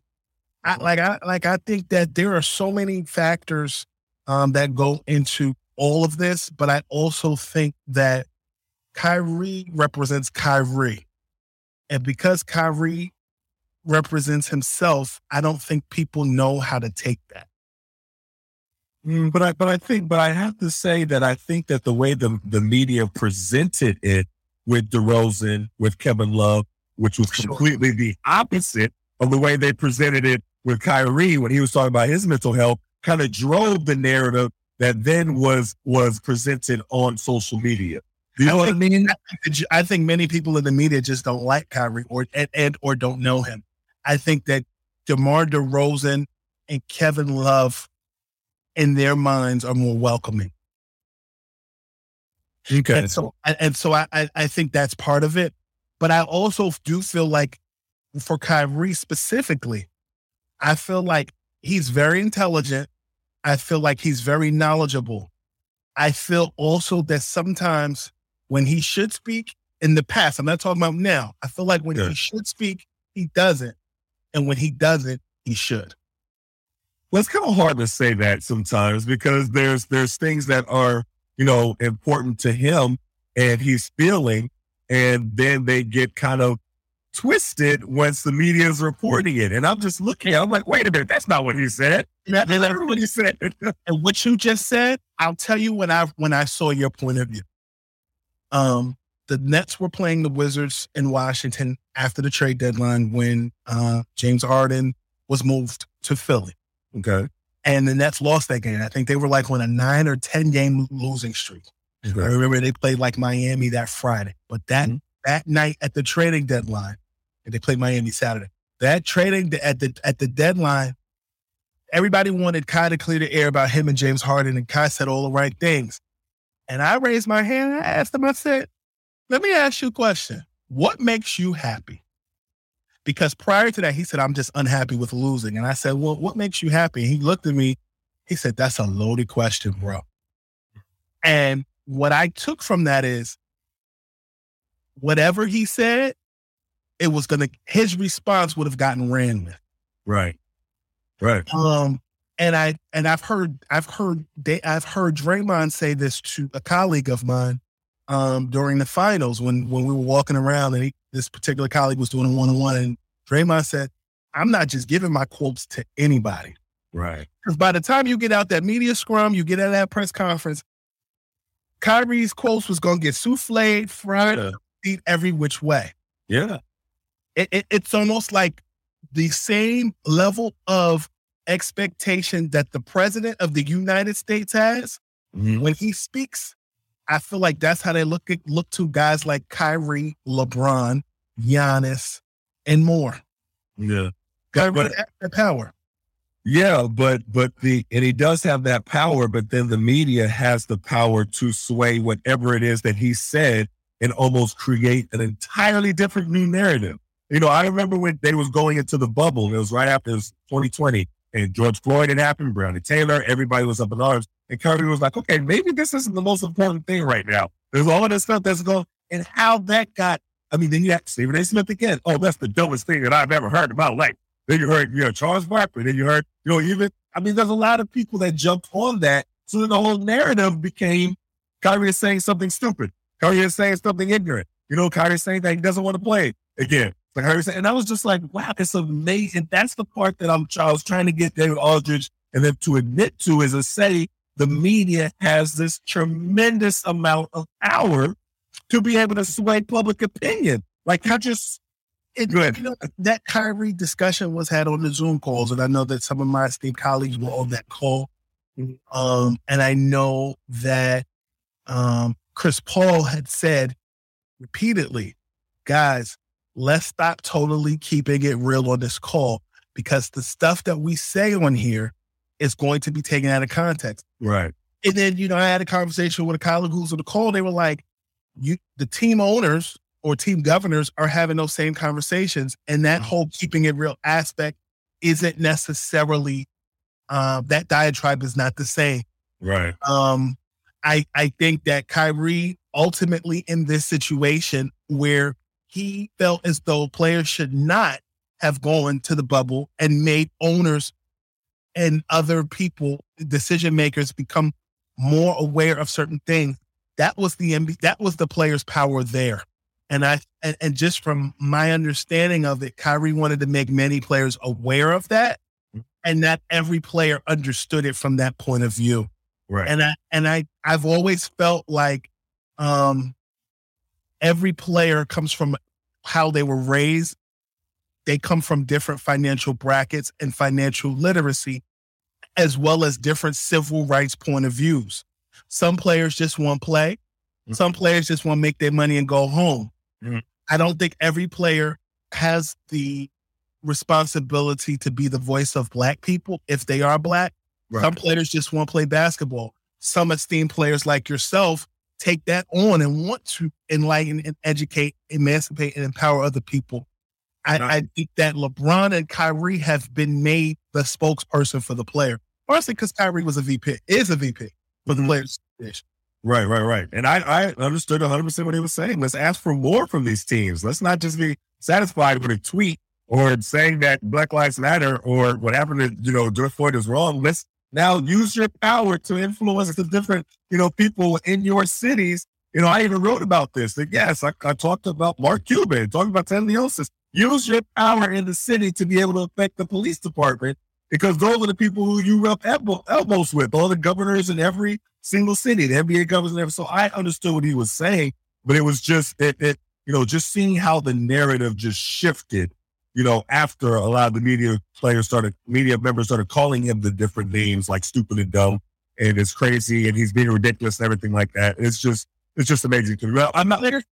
I, like I like I think that there are so many factors um, that go into all of this, but I also think that Kyrie represents Kyrie, and because Kyrie represents himself, I don't think people know how to take that. Mm, but I, but I think, but I have to say that I think that the way the the media presented it with DeRozan, with Kevin Love, which was Sure. completely the opposite of the way they presented it with Kyrie when he was talking about his mental health, kind of drove the narrative that then was was presented on social media. You know what I mean? I think many people in the media just don't like Kyrie or and, and or don't know him. I think that DeMar DeRozan and Kevin Love in their minds are more welcoming. Okay. And so and, so I, I I think that's part of it. But I also do feel like for Kyrie specifically, I feel like he's very intelligent. I feel like he's very knowledgeable. I feel also that sometimes when he should speak in the past, I'm not talking about now. I feel like when Yeah. he should speak, he doesn't. And when he doesn't, he should. Well, it's kind of hard to say that sometimes because there's there's things that are you know important to him and he's feeling, and then they get kind of twisted once the media is reporting it. And I'm just looking, I'm like, wait a minute, that's not what he said. That's not what he said. [laughs] And what you just said, I'll tell you when I when I saw your point of view. Um, the Nets were playing the Wizards in Washington after the trade deadline when uh, James Harden was moved to Philly, okay. and the Nets lost that game. I think they were like on a nine or ten game losing streak. I remember they played like Miami that Friday, but that Mhm. that night at the trading deadline, and they played Miami Saturday. That trading at the at the deadline, everybody wanted Kai to clear the air about him and James Harden, and Kai said all the right things. And I raised my hand. and I asked him. I said, "Let me ask you a question. What makes you happy?" Because prior to that, he said, "I'm just unhappy with losing." And I said, "Well, what makes you happy?" And he looked at me. He said, "That's a loaded question, bro." And what I took from that is whatever he said, it was gonna his response would have gotten ran with. Right. Right. Um and I and I've heard I've heard they I've heard Draymond say this to a colleague of mine um during the finals when when we were walking around and he, this particular colleague was doing a one on one and Draymond said, I'm not just giving my quotes to anybody. Right. Because by the time you get out that media scrum, you get out that press conference, Kyrie's quotes was gonna get souffled, fried, Yeah. eat every which way. Yeah. It, it, it's almost like the same level of expectation that the president of the United States has Mhm. when he speaks. I feel like that's how they look at, look to guys like Kyrie, LeBron, Giannis, and more. Yeah. Kyrie But- has that power. Yeah, but but the and he does have that power, but then the media has the power to sway whatever it is that he said and almost create an entirely different new narrative. You know, I remember when they was going into the bubble. It was right after 2020, and George Floyd had happened, Breonna Taylor, everybody was up in arms, and Kyrie was like, "Okay, maybe this isn't the most important thing right now." There's all of this stuff that's going, and how that got. I mean, then you have Stephen A. Smith again. Oh, that's the dumbest thing that I've ever heard in my life. Then you heard, you know, Charles Barkley. Then you heard, you know, even, I mean, there's a lot of people that jumped on that. So then the whole narrative became Kyrie is saying something stupid. Kyrie is saying something ignorant. You know, Kyrie is saying that he doesn't want to play again. And I was just like, wow, it's amazing. That's the part that I'm, I was trying to get David Aldridge and them to admit to is to say the media has this tremendous amount of power to be able to sway public opinion. Like I just it, You know, that Kyrie discussion was had on the Zoom calls, and I know that some of my esteemed colleagues were on that call. Um, and I know that um, Chris Paul had said repeatedly, guys, let's stop totally keeping it real on this call because the stuff that we say on here is going to be taken out of context. right. And then, you know, I had a conversation with a colleague who's on the call. They were like, you the team owners or team governors are having those same conversations. And that whole keeping it real aspect isn't necessarily uh, that diatribe is not the same. Right. Um, I I think that Kyrie ultimately in this situation where he felt as though players should not have gone to the bubble and made owners and other people, decision makers, become more aware of certain things. That was the MB, that was the players' power there. And I and, and just from my understanding of it, Kyrie wanted to make many players aware of that, and not every player understood it from that point of view Right. and I and I I've always felt like um every player comes from how they were raised. They come from different financial brackets and financial literacy, as well as different civil rights point of views. Some players just want to play. Mhm. Some players just want to make their money and go home. Mhm. I don't think every player has the responsibility to be the voice of black people if they are black. Right. Some players just want to play basketball. Some esteemed players like yourself take that on and want to enlighten and educate, emancipate, and empower other people. I, I think that LeBron and Kyrie have been made the spokesperson for the player. Honestly, because Kyrie was a VP, is a VP for the Mhm. players. Right, right, right. And I, I understood 100% what he was saying. Let's ask for more from these teams. Let's not just be satisfied with a tweet or saying that Black Lives Matter or what happened to, you know, George Floyd is wrong. Let's now use your power to influence the different, you know, people in your cities. You know, I even wrote about this. That yes, I, I talked about Mark Cuban, talking about Ted Leonsis. Use your power in the city to be able to affect the police department because those are the people who you rub elbow, elbows with, all the governors in every single city, the NBA governors and everything. So I understood what he was saying, but it was just it, it you know, just seeing how the narrative just shifted, you know, after a lot of the media players started, media members started calling him the different names like stupid and dumb, and it's crazy, and he's being ridiculous and everything like that. It's just, it's just amazing to me. Well, I'm not Players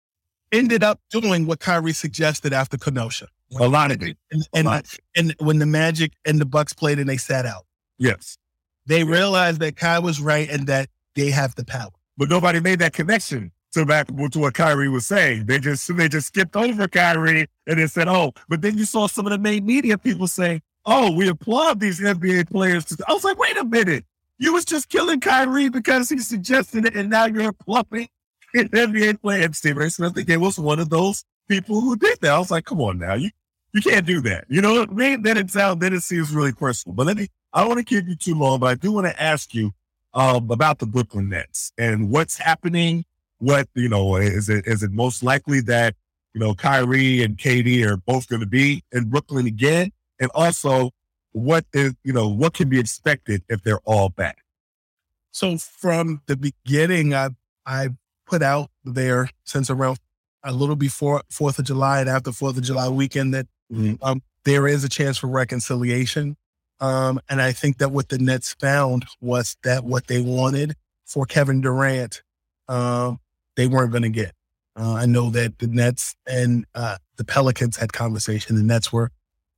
ended up doing what Kyrie suggested after Kenosha. a lot of it. And, and, lot. and when the Magic and the Bucks played and they sat out, Yes, they realized that Kai was right and that they have the power. but nobody made that connection to back to what Kyrie was saying. They just they just skipped over Kyrie and they said, "Oh," but then you saw some of the main media people say, "Oh, we applaud these NBA players." I was like, "Wait a minute, you was just killing Kyrie because he suggested it, and now you're applauding an NBA player." And Steve Smith again was one of those people who did that. I was like, "Come on now, you you can't do that." You know what I mean? Then it sounds then it seems really personal. But let me. I don't want to keep you too long, but I do want to ask you um, about the Brooklyn Nets and what's happening. What you know is it is it most likely that you know Kyrie and KD are both going to be in Brooklyn again, and also what is you know what can be expected if they're all back. So from the beginning, I I put out there since around a little before Fourth of July and after Fourth of July weekend that Mhm. um, there is a chance for reconciliation. Um, and I think that what the Nets found was that what they wanted for Kevin Durant, um, they weren't going to get. Uh, I know that the Nets and uh, the Pelicans had conversation. The Nets were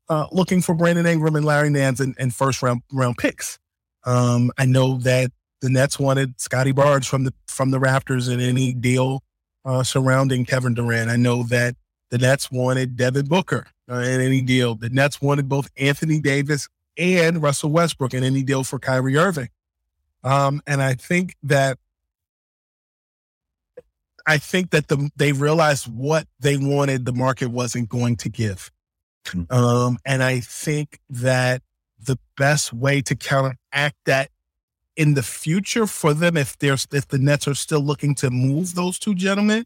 uh, looking for Brandon Ingram and Larry Nance and, and first round round picks. Um, I know that the Nets wanted Scottie Barnes from the from the Raptors in any deal uh, surrounding Kevin Durant. I know that the Nets wanted Devin Booker uh, in any deal. The Nets wanted both Anthony Davis and Russell Westbrook in any deal for Kyrie Irving. Um, and I think that I think that the they realized what they wanted the market wasn't going to give. Hmm. Um, and I think that the best way to counteract that in the future for them, if there's if the Nets are still looking to move those two gentlemen,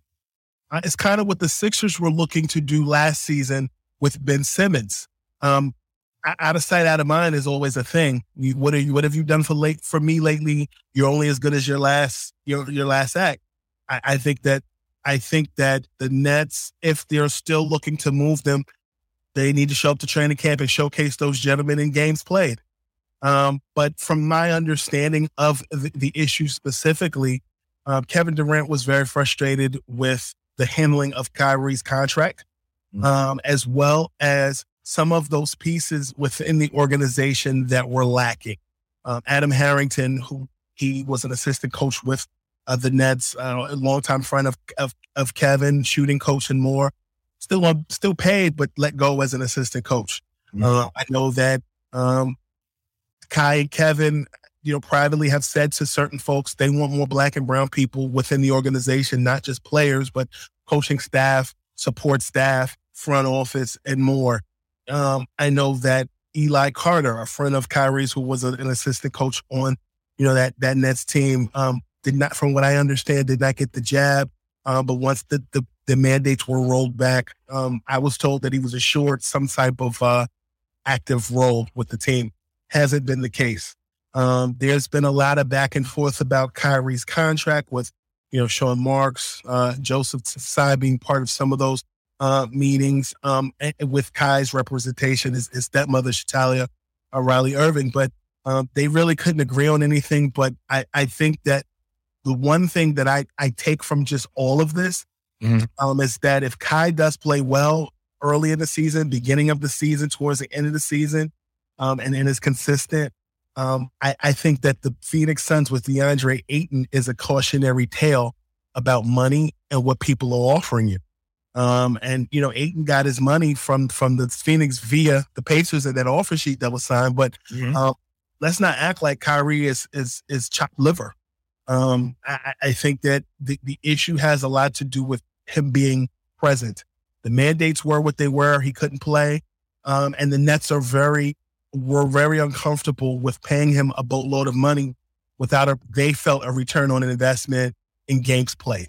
uh, it's kind of what the Sixers were looking to do last season with Ben Simmons. Um, out of sight, out of mind is always a thing. You, what are you? What have you done for late for me lately? You're only as good as your last your your last act. I, I think that I think that the Nets, if they're still looking to move them, they need to show up to training camp and showcase those gentlemen in games played. Um, but from my understanding of the, the issue specifically, um, Kevin Durant was very frustrated with the handling of Kyrie's contract, mm-hmm. um, as well as some of those pieces within the organization that were lacking. Um, Adam Harrington, who he was an assistant coach with uh, the Nets, uh, a longtime friend of, of, of Kevin, shooting coach and more, still on, still paid, but let go as an assistant coach. Mm-hmm. Uh, I know that um, Kai and Kevin, you know, privately have said to certain folks they want more black and brown people within the organization, not just players, but coaching staff, support staff, front office, and more. Um, I know that Eli Carter, a friend of Kyrie's, who was a, an assistant coach on, you know, that that Nets team, um, did not, from what I understand, did not get the jab. Uh, but once the, the, the mandates were rolled back, um, I was told that he was assured some type of uh, active role with the team. Hasn't been the case. Um, there's been a lot of back and forth about Kyrie's contract with, you know, Sean Marks, uh, Joseph Tsai being part of some of those uh, meetings um, with Kai's representation, his, his stepmother, Shetellia uh, Riley Irving. But um, they really couldn't agree on anything. But I, I think that the one thing that I, I take from just all of this mm-hmm. um, is that if Kai does play well early in the season, beginning of the season, towards the end of the season, um, and, and is consistent, um, I, I think that the Phoenix Suns with DeAndre Ayton is a cautionary tale about money and what people are offering you. Um, and you know, Ayton got his money from from the Phoenix via the Pacers and that offer sheet that was signed. But mm-hmm. um, let's not act like Kyrie is is is chopped liver. Um, I, I think that the, the issue has a lot to do with him being present. The mandates were what they were. He couldn't play. Um, and the Nets are very, were very uncomfortable with paying him a boatload of money without a, they felt a return on an investment in games played.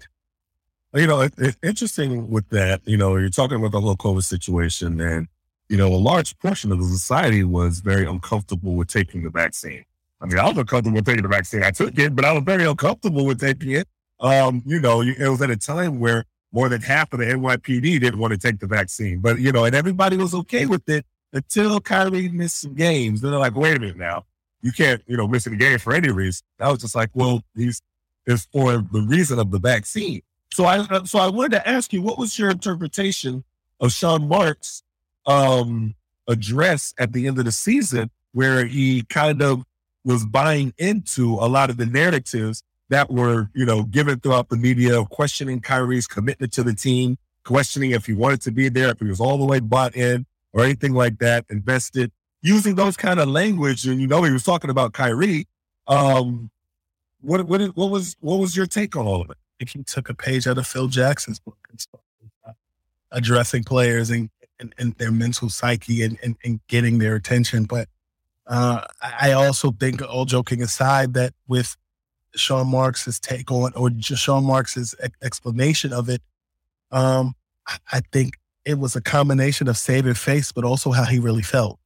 You know, it, it's interesting with that. You know, you're talking about the whole COVID situation, and you know, a large portion of the society was very uncomfortable with taking the vaccine. I mean, I was uncomfortable taking the vaccine. I took it, but I was very uncomfortable with taking it. Um, you know, it was at a time where more than half of the NYPD didn't want to take the vaccine, but you know, and everybody was okay with it until Kyrie missed some games. Then they're like, wait a minute now, you can't, you know, miss any game for any reason. I was just like, well, these is for the reason of the vaccine. So I, uh, so I wanted to ask you, what was your interpretation of Sean Marks' um, address at the end of the season, where he kind of was buying into a lot of the narratives that were, you know, given throughout the media, questioning Kyrie's commitment to the team, questioning if he wanted to be there, if he was all the way bought in or anything like that, invested, using those kind of language. And you know, he was talking about Kyrie. Um, what what what was what was your take on all of it? If he took a page out of Phil Jackson's book and addressing players and, and, and their mental psyche and, and, and getting their attention, but uh, I also think, all joking aside, that with Sean Marks's take on, or just Sean Marks's explanation of it, um, I think it was a combination of saving face, but also how he really felt.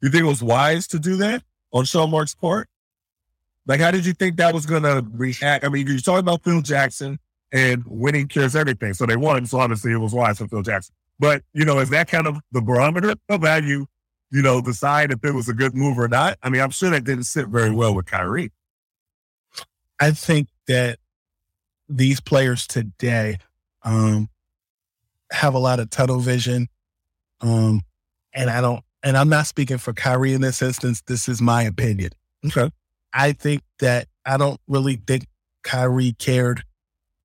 You think it was wise to do that on Sean Marks' part? Like, how did you think that was going to react? I mean, you're talking about Phil Jackson and winning cures everything. So they won. So obviously it was wise for Phil Jackson. But, you know, is that kind of the barometer of how you, you know, decide if it was a good move or not? I mean, I'm sure that didn't sit very well with Kyrie. I think that these players today um, have a lot of tunnel vision. Um, and I don't, and I'm not speaking for Kyrie in this instance. This is my opinion. Okay. I think that I don't really think Kyrie cared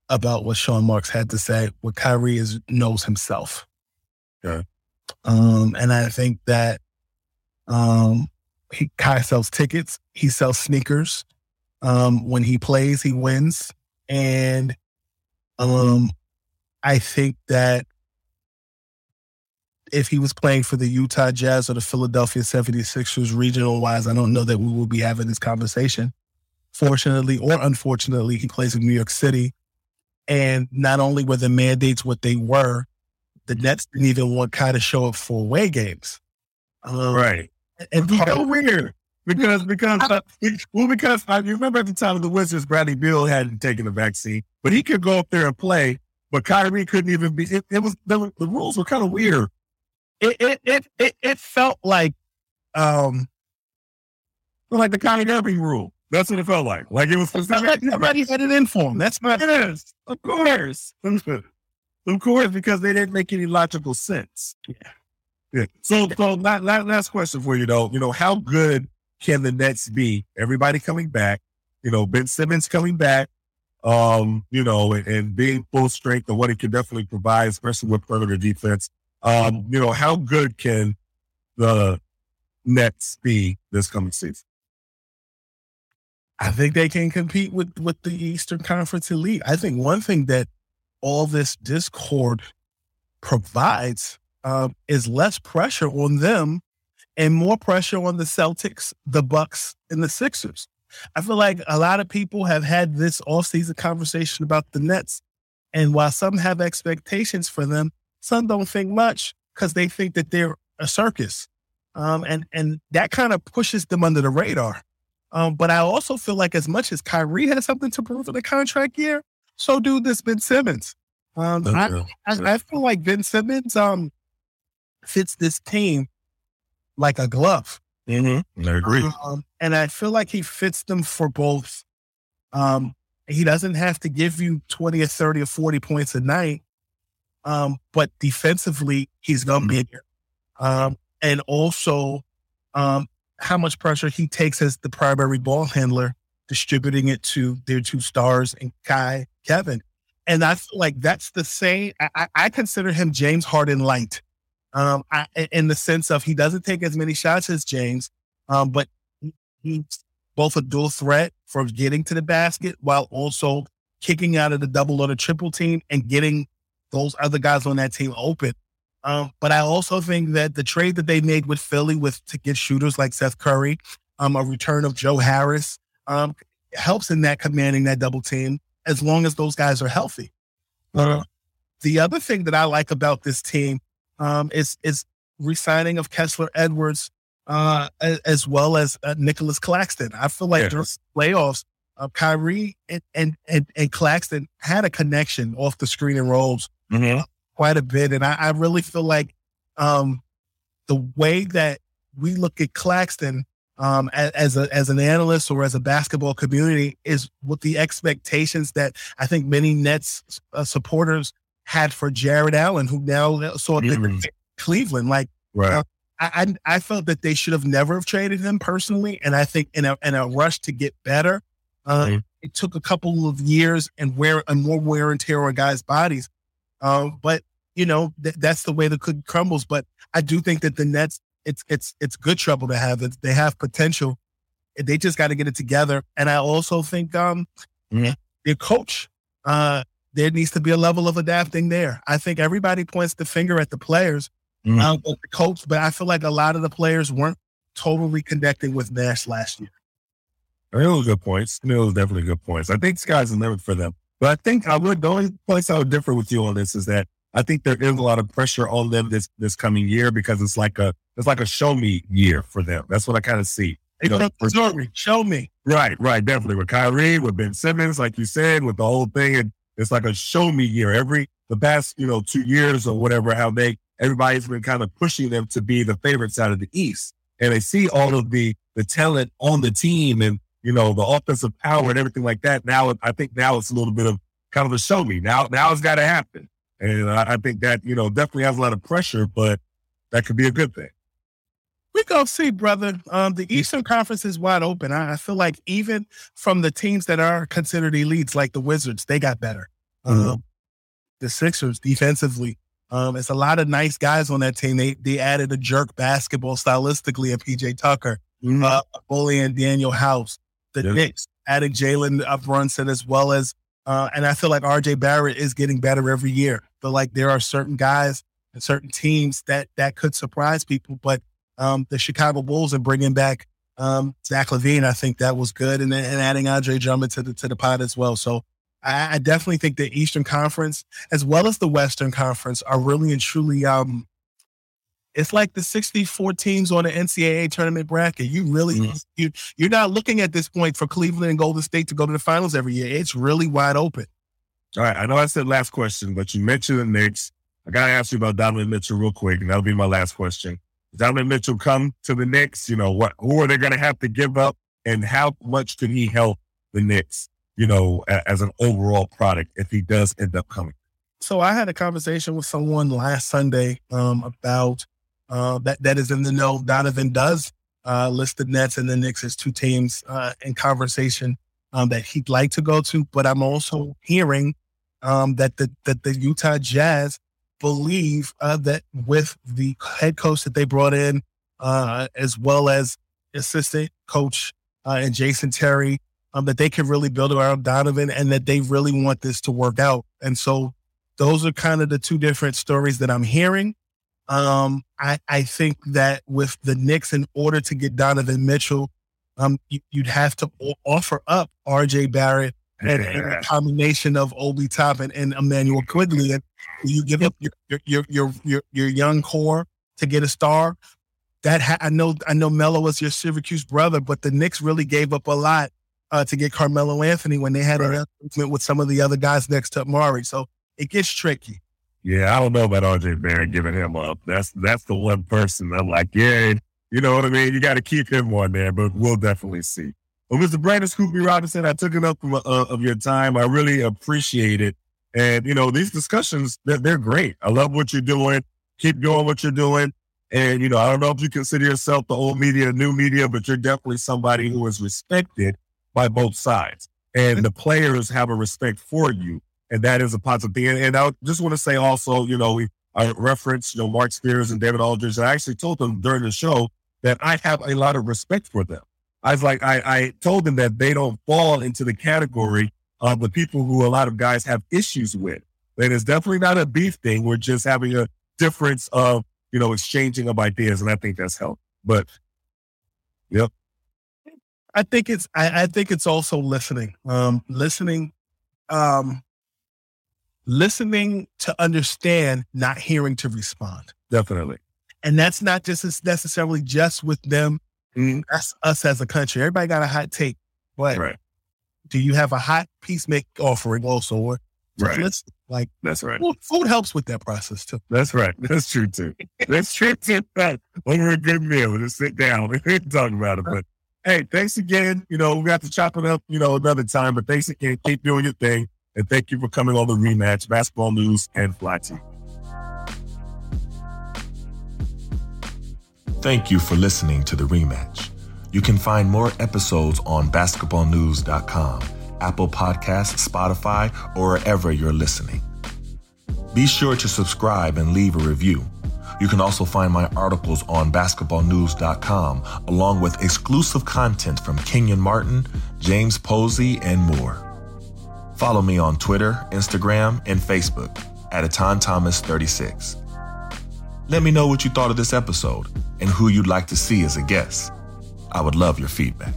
about what Sean Marks had to say. What Kyrie is knows himself. Yeah. Um, and I think that um, he Kai sells tickets. He sells sneakers. Um, when he plays, he wins. And um, I think that if he was playing for the Utah Jazz or the Philadelphia 76ers regional wise, I don't know that we will be having this conversation. Fortunately or unfortunately, he plays in New York City. And not only were the mandates what they were, the Nets didn't even want Kai to show up for away games. Um, right. And it's so weird because because uh, well because I you remember at the time of the Wizards, Bradley Beal hadn't taken the vaccine, but he could go up there and play. But Kyrie couldn't even be. It, it was the, the, rules were kind of weird. It it, it it it felt like um like the Kyrie Irving rule. That's what it felt like. Like it was. Nobody had it in for him. That's not. Yes, of course. Of course, because they didn't make any logical sense. Yeah. Yeah. So, so last question for you though. You know, how good can the Nets be? Everybody coming back. You know, Ben Simmons coming back. Um, you know, and, and being full strength and what he can definitely provide, especially with perimeter defense. Um, you know, how good can the Nets be this coming season? I think they can compete with with the Eastern Conference elite. I think one thing that all this discord provides um, is less pressure on them and more pressure on the Celtics, the Bucks, and the Sixers. I feel like a lot of people have had this offseason conversation about the Nets. And while some have expectations for them, some don't think much because they think that they're a circus. Um, and, and that kind of pushes them under the radar. Um, but I also feel like as much as Kyrie has something to prove in the contract year, so do this Ben Simmons. Um, I, I, I, feel like Ben Simmons um, fits this team like a glove. Mm-hmm. I agree. Um, and I feel like he fits them for both. Um, he doesn't have to give you 20 or 30 or 40 points a night. Um, but defensively, he's going to be here. Um, and also, um, how much pressure he takes as the primary ball handler, distributing it to their two stars and Kai, Kevin. And I feel like that's the same. I, I consider him James Harden light um, I, in the sense of he doesn't take as many shots as James, um, but he's both a dual threat for getting to the basket while also kicking out of the double or the triple team and getting those other guys on that team open. Um, but I also think that the trade that they made with Philly with to get shooters like Seth Curry, um, a return of Joe Harris, um, helps in that commanding that double team as long as those guys are healthy. Uh, the other thing that I like about this team um, is is resigning of Kessler Edwards uh, as, as, well as uh, Nicholas Claxton. I feel like during playoffs, uh, Kyrie and, and, and and Claxton had a connection off the screen and rolls mm-hmm. quite a bit, and I, I really feel like um, the way that we look at Claxton um, as, as, a as an analyst or as a basketball community is with the expectations that I think many Nets uh, supporters had for Jarrett Allen, who now saw mm-hmm. Cleveland. Like, right. Uh, I, I felt that they should have never have traded him personally, and I think in a in a rush to get better, uh, mm-hmm. it took a couple of years and wear and more wear and tear on guys' bodies. Um, but you know th- that's the way the cookie crumbles. But I do think that the Nets, it's it's it's good trouble to have. It. They have potential. They just got to get it together. And I also think um, mm-hmm. their coach uh, there needs to be a level of adapting there. I think everybody points the finger at the players, mm. um, the coach, but I feel like a lot of the players weren't totally connecting with Nash last year. I mean, those good points. I mean, those definitely good points. I think sky's the limit for them. But I think I would, the only place I would differ with you on this is that I think there is a lot of pressure on them this, this coming year because it's like a, it's like a show me year for them. That's what I kind of see. You know, show me, show me. Right, right. Definitely with Kyrie, with Ben Simmons, like you said, with the whole thing. And it's like a show me year. Every the past, you know, two years or whatever, how they everybody's been kind of pushing them to be the favorites out of the East. And they see all of the the talent on the team and you know the offensive power and everything like that. Now I think now it's a little bit of kind of a show me. Now now it's got to happen, and I, I think that you know definitely has a lot of pressure, but that could be a good thing. We go see, brother. Um, the Eastern Conference is wide open. I, I, feel like even from the teams that are considered elites, like the Wizards, they got better. Mm-hmm. Um, the Sixers defensively, um, it's a lot of nice guys on that team. They they added a jerk basketball stylistically and PJ Tucker, mm-hmm. uh, Bully and Danuel House. The yep. Knicks added Jalen Brunson as well as, uh, and I feel like RJ Barrett is getting better every year. But like there are certain guys and certain teams that that could surprise people, but um, the Chicago Bulls and bringing back um, Zach LaVine. I think that was good, and, and adding Andre Drummond to the to the pot as well. So I, I definitely think the Eastern Conference, as well as the Western Conference, are really and truly um it's like the 64 teams on the NCAA tournament bracket. You really mm. you you're not looking at this point for Cleveland and Golden State to go to the finals every year. It's really wide open. All right. I know I said last question, but you mentioned the Knicks. I gotta ask you about Donovan Mitchell real quick, and that'll be my last question. Donovan Mitchell come to the Knicks, you know, what who are they gonna have to give up and how much could he help the Knicks, you know, a, as an overall product if he does end up coming? So I had a conversation with someone last Sunday um, about uh, that that is in the know. Donovan does uh, list the Nets and the Knicks as two teams uh, in conversation um, that he'd like to go to. But I'm also hearing um, that the that the Utah Jazz believe uh, that with the head coach that they brought in, uh, as well as assistant coach uh, and Jason Terry, um, that they can really build around Donovan and that they really want this to work out. And so those are kind of the two different stories that I'm hearing. Um, I, I think that with the Knicks, in order to get Donovan Mitchell, um, you, would have to offer up RJ Barrett and, and, a combination of Obi Toppin and Immanuel Quickley. And you give up your, your, your, your, your young core to get a star. That ha- I know, I know Melo was your Syracuse brother, but the Knicks really gave up a lot uh, to get Carmelo Anthony when they had right. an with some of the other guys next to Murray. So it gets tricky. Yeah, I don't know about RJ Barrett giving him up. That's that's the one person I'm like, yeah, you know what I mean. You got to keep him on there, but we'll definitely see. Well, Mr. Brandon Scoop B Robinson, I took enough of, uh, of your time. I really appreciate it. And you know, these discussions they're, they're great. I love what you're doing. Keep doing what you're doing. And you know, I don't know if you consider yourself the old media, new media, but you're definitely somebody who is respected by both sides, and the players have a respect for you and that is a positive thing. And, and I just want to say also, you know, we I referenced, you know, Marc Spears and David Aldridge. And I actually told them during the show that I have a lot of respect for them. I was like, I, I told them that they don't fall into the category of the people who a lot of guys have issues with. And it's definitely not a beef thing. We're just having a difference of, you know, exchanging of ideas. And I think that's helped. But, yep. I think it's, I, I think it's also listening, um, listening, um, listening to understand, not hearing to respond. Definitely. And that's not just necessarily just with them. Mm-hmm. That's us as a country. Everybody got a hot take, but right. do you have a hot peacemaker offering also? Or right. Let's like that's right. Food, food, helps with that process too. That's right. That's true too. that's true too. Over a good meal, just sit down and [laughs] talk about it. But hey, thanks again. You know, we got to chop it up, you know, another time. But thanks again. Keep doing your thing. And thank you for coming on the rematch, basketball news and flat Thank you for listening to the rematch. You can find more episodes on basketballnews.com, Apple Podcasts, Spotify, or wherever you're listening. Be sure to subscribe and leave a review. You can also find my articles on basketballnews.com, along with exclusive content from Kenyon Martin, James Posey, and more. Follow me on Twitter, Instagram, and Facebook at Etan Thomas 36. Let me know what you thought of this episode and who you'd like to see as a guest. I would love your feedback.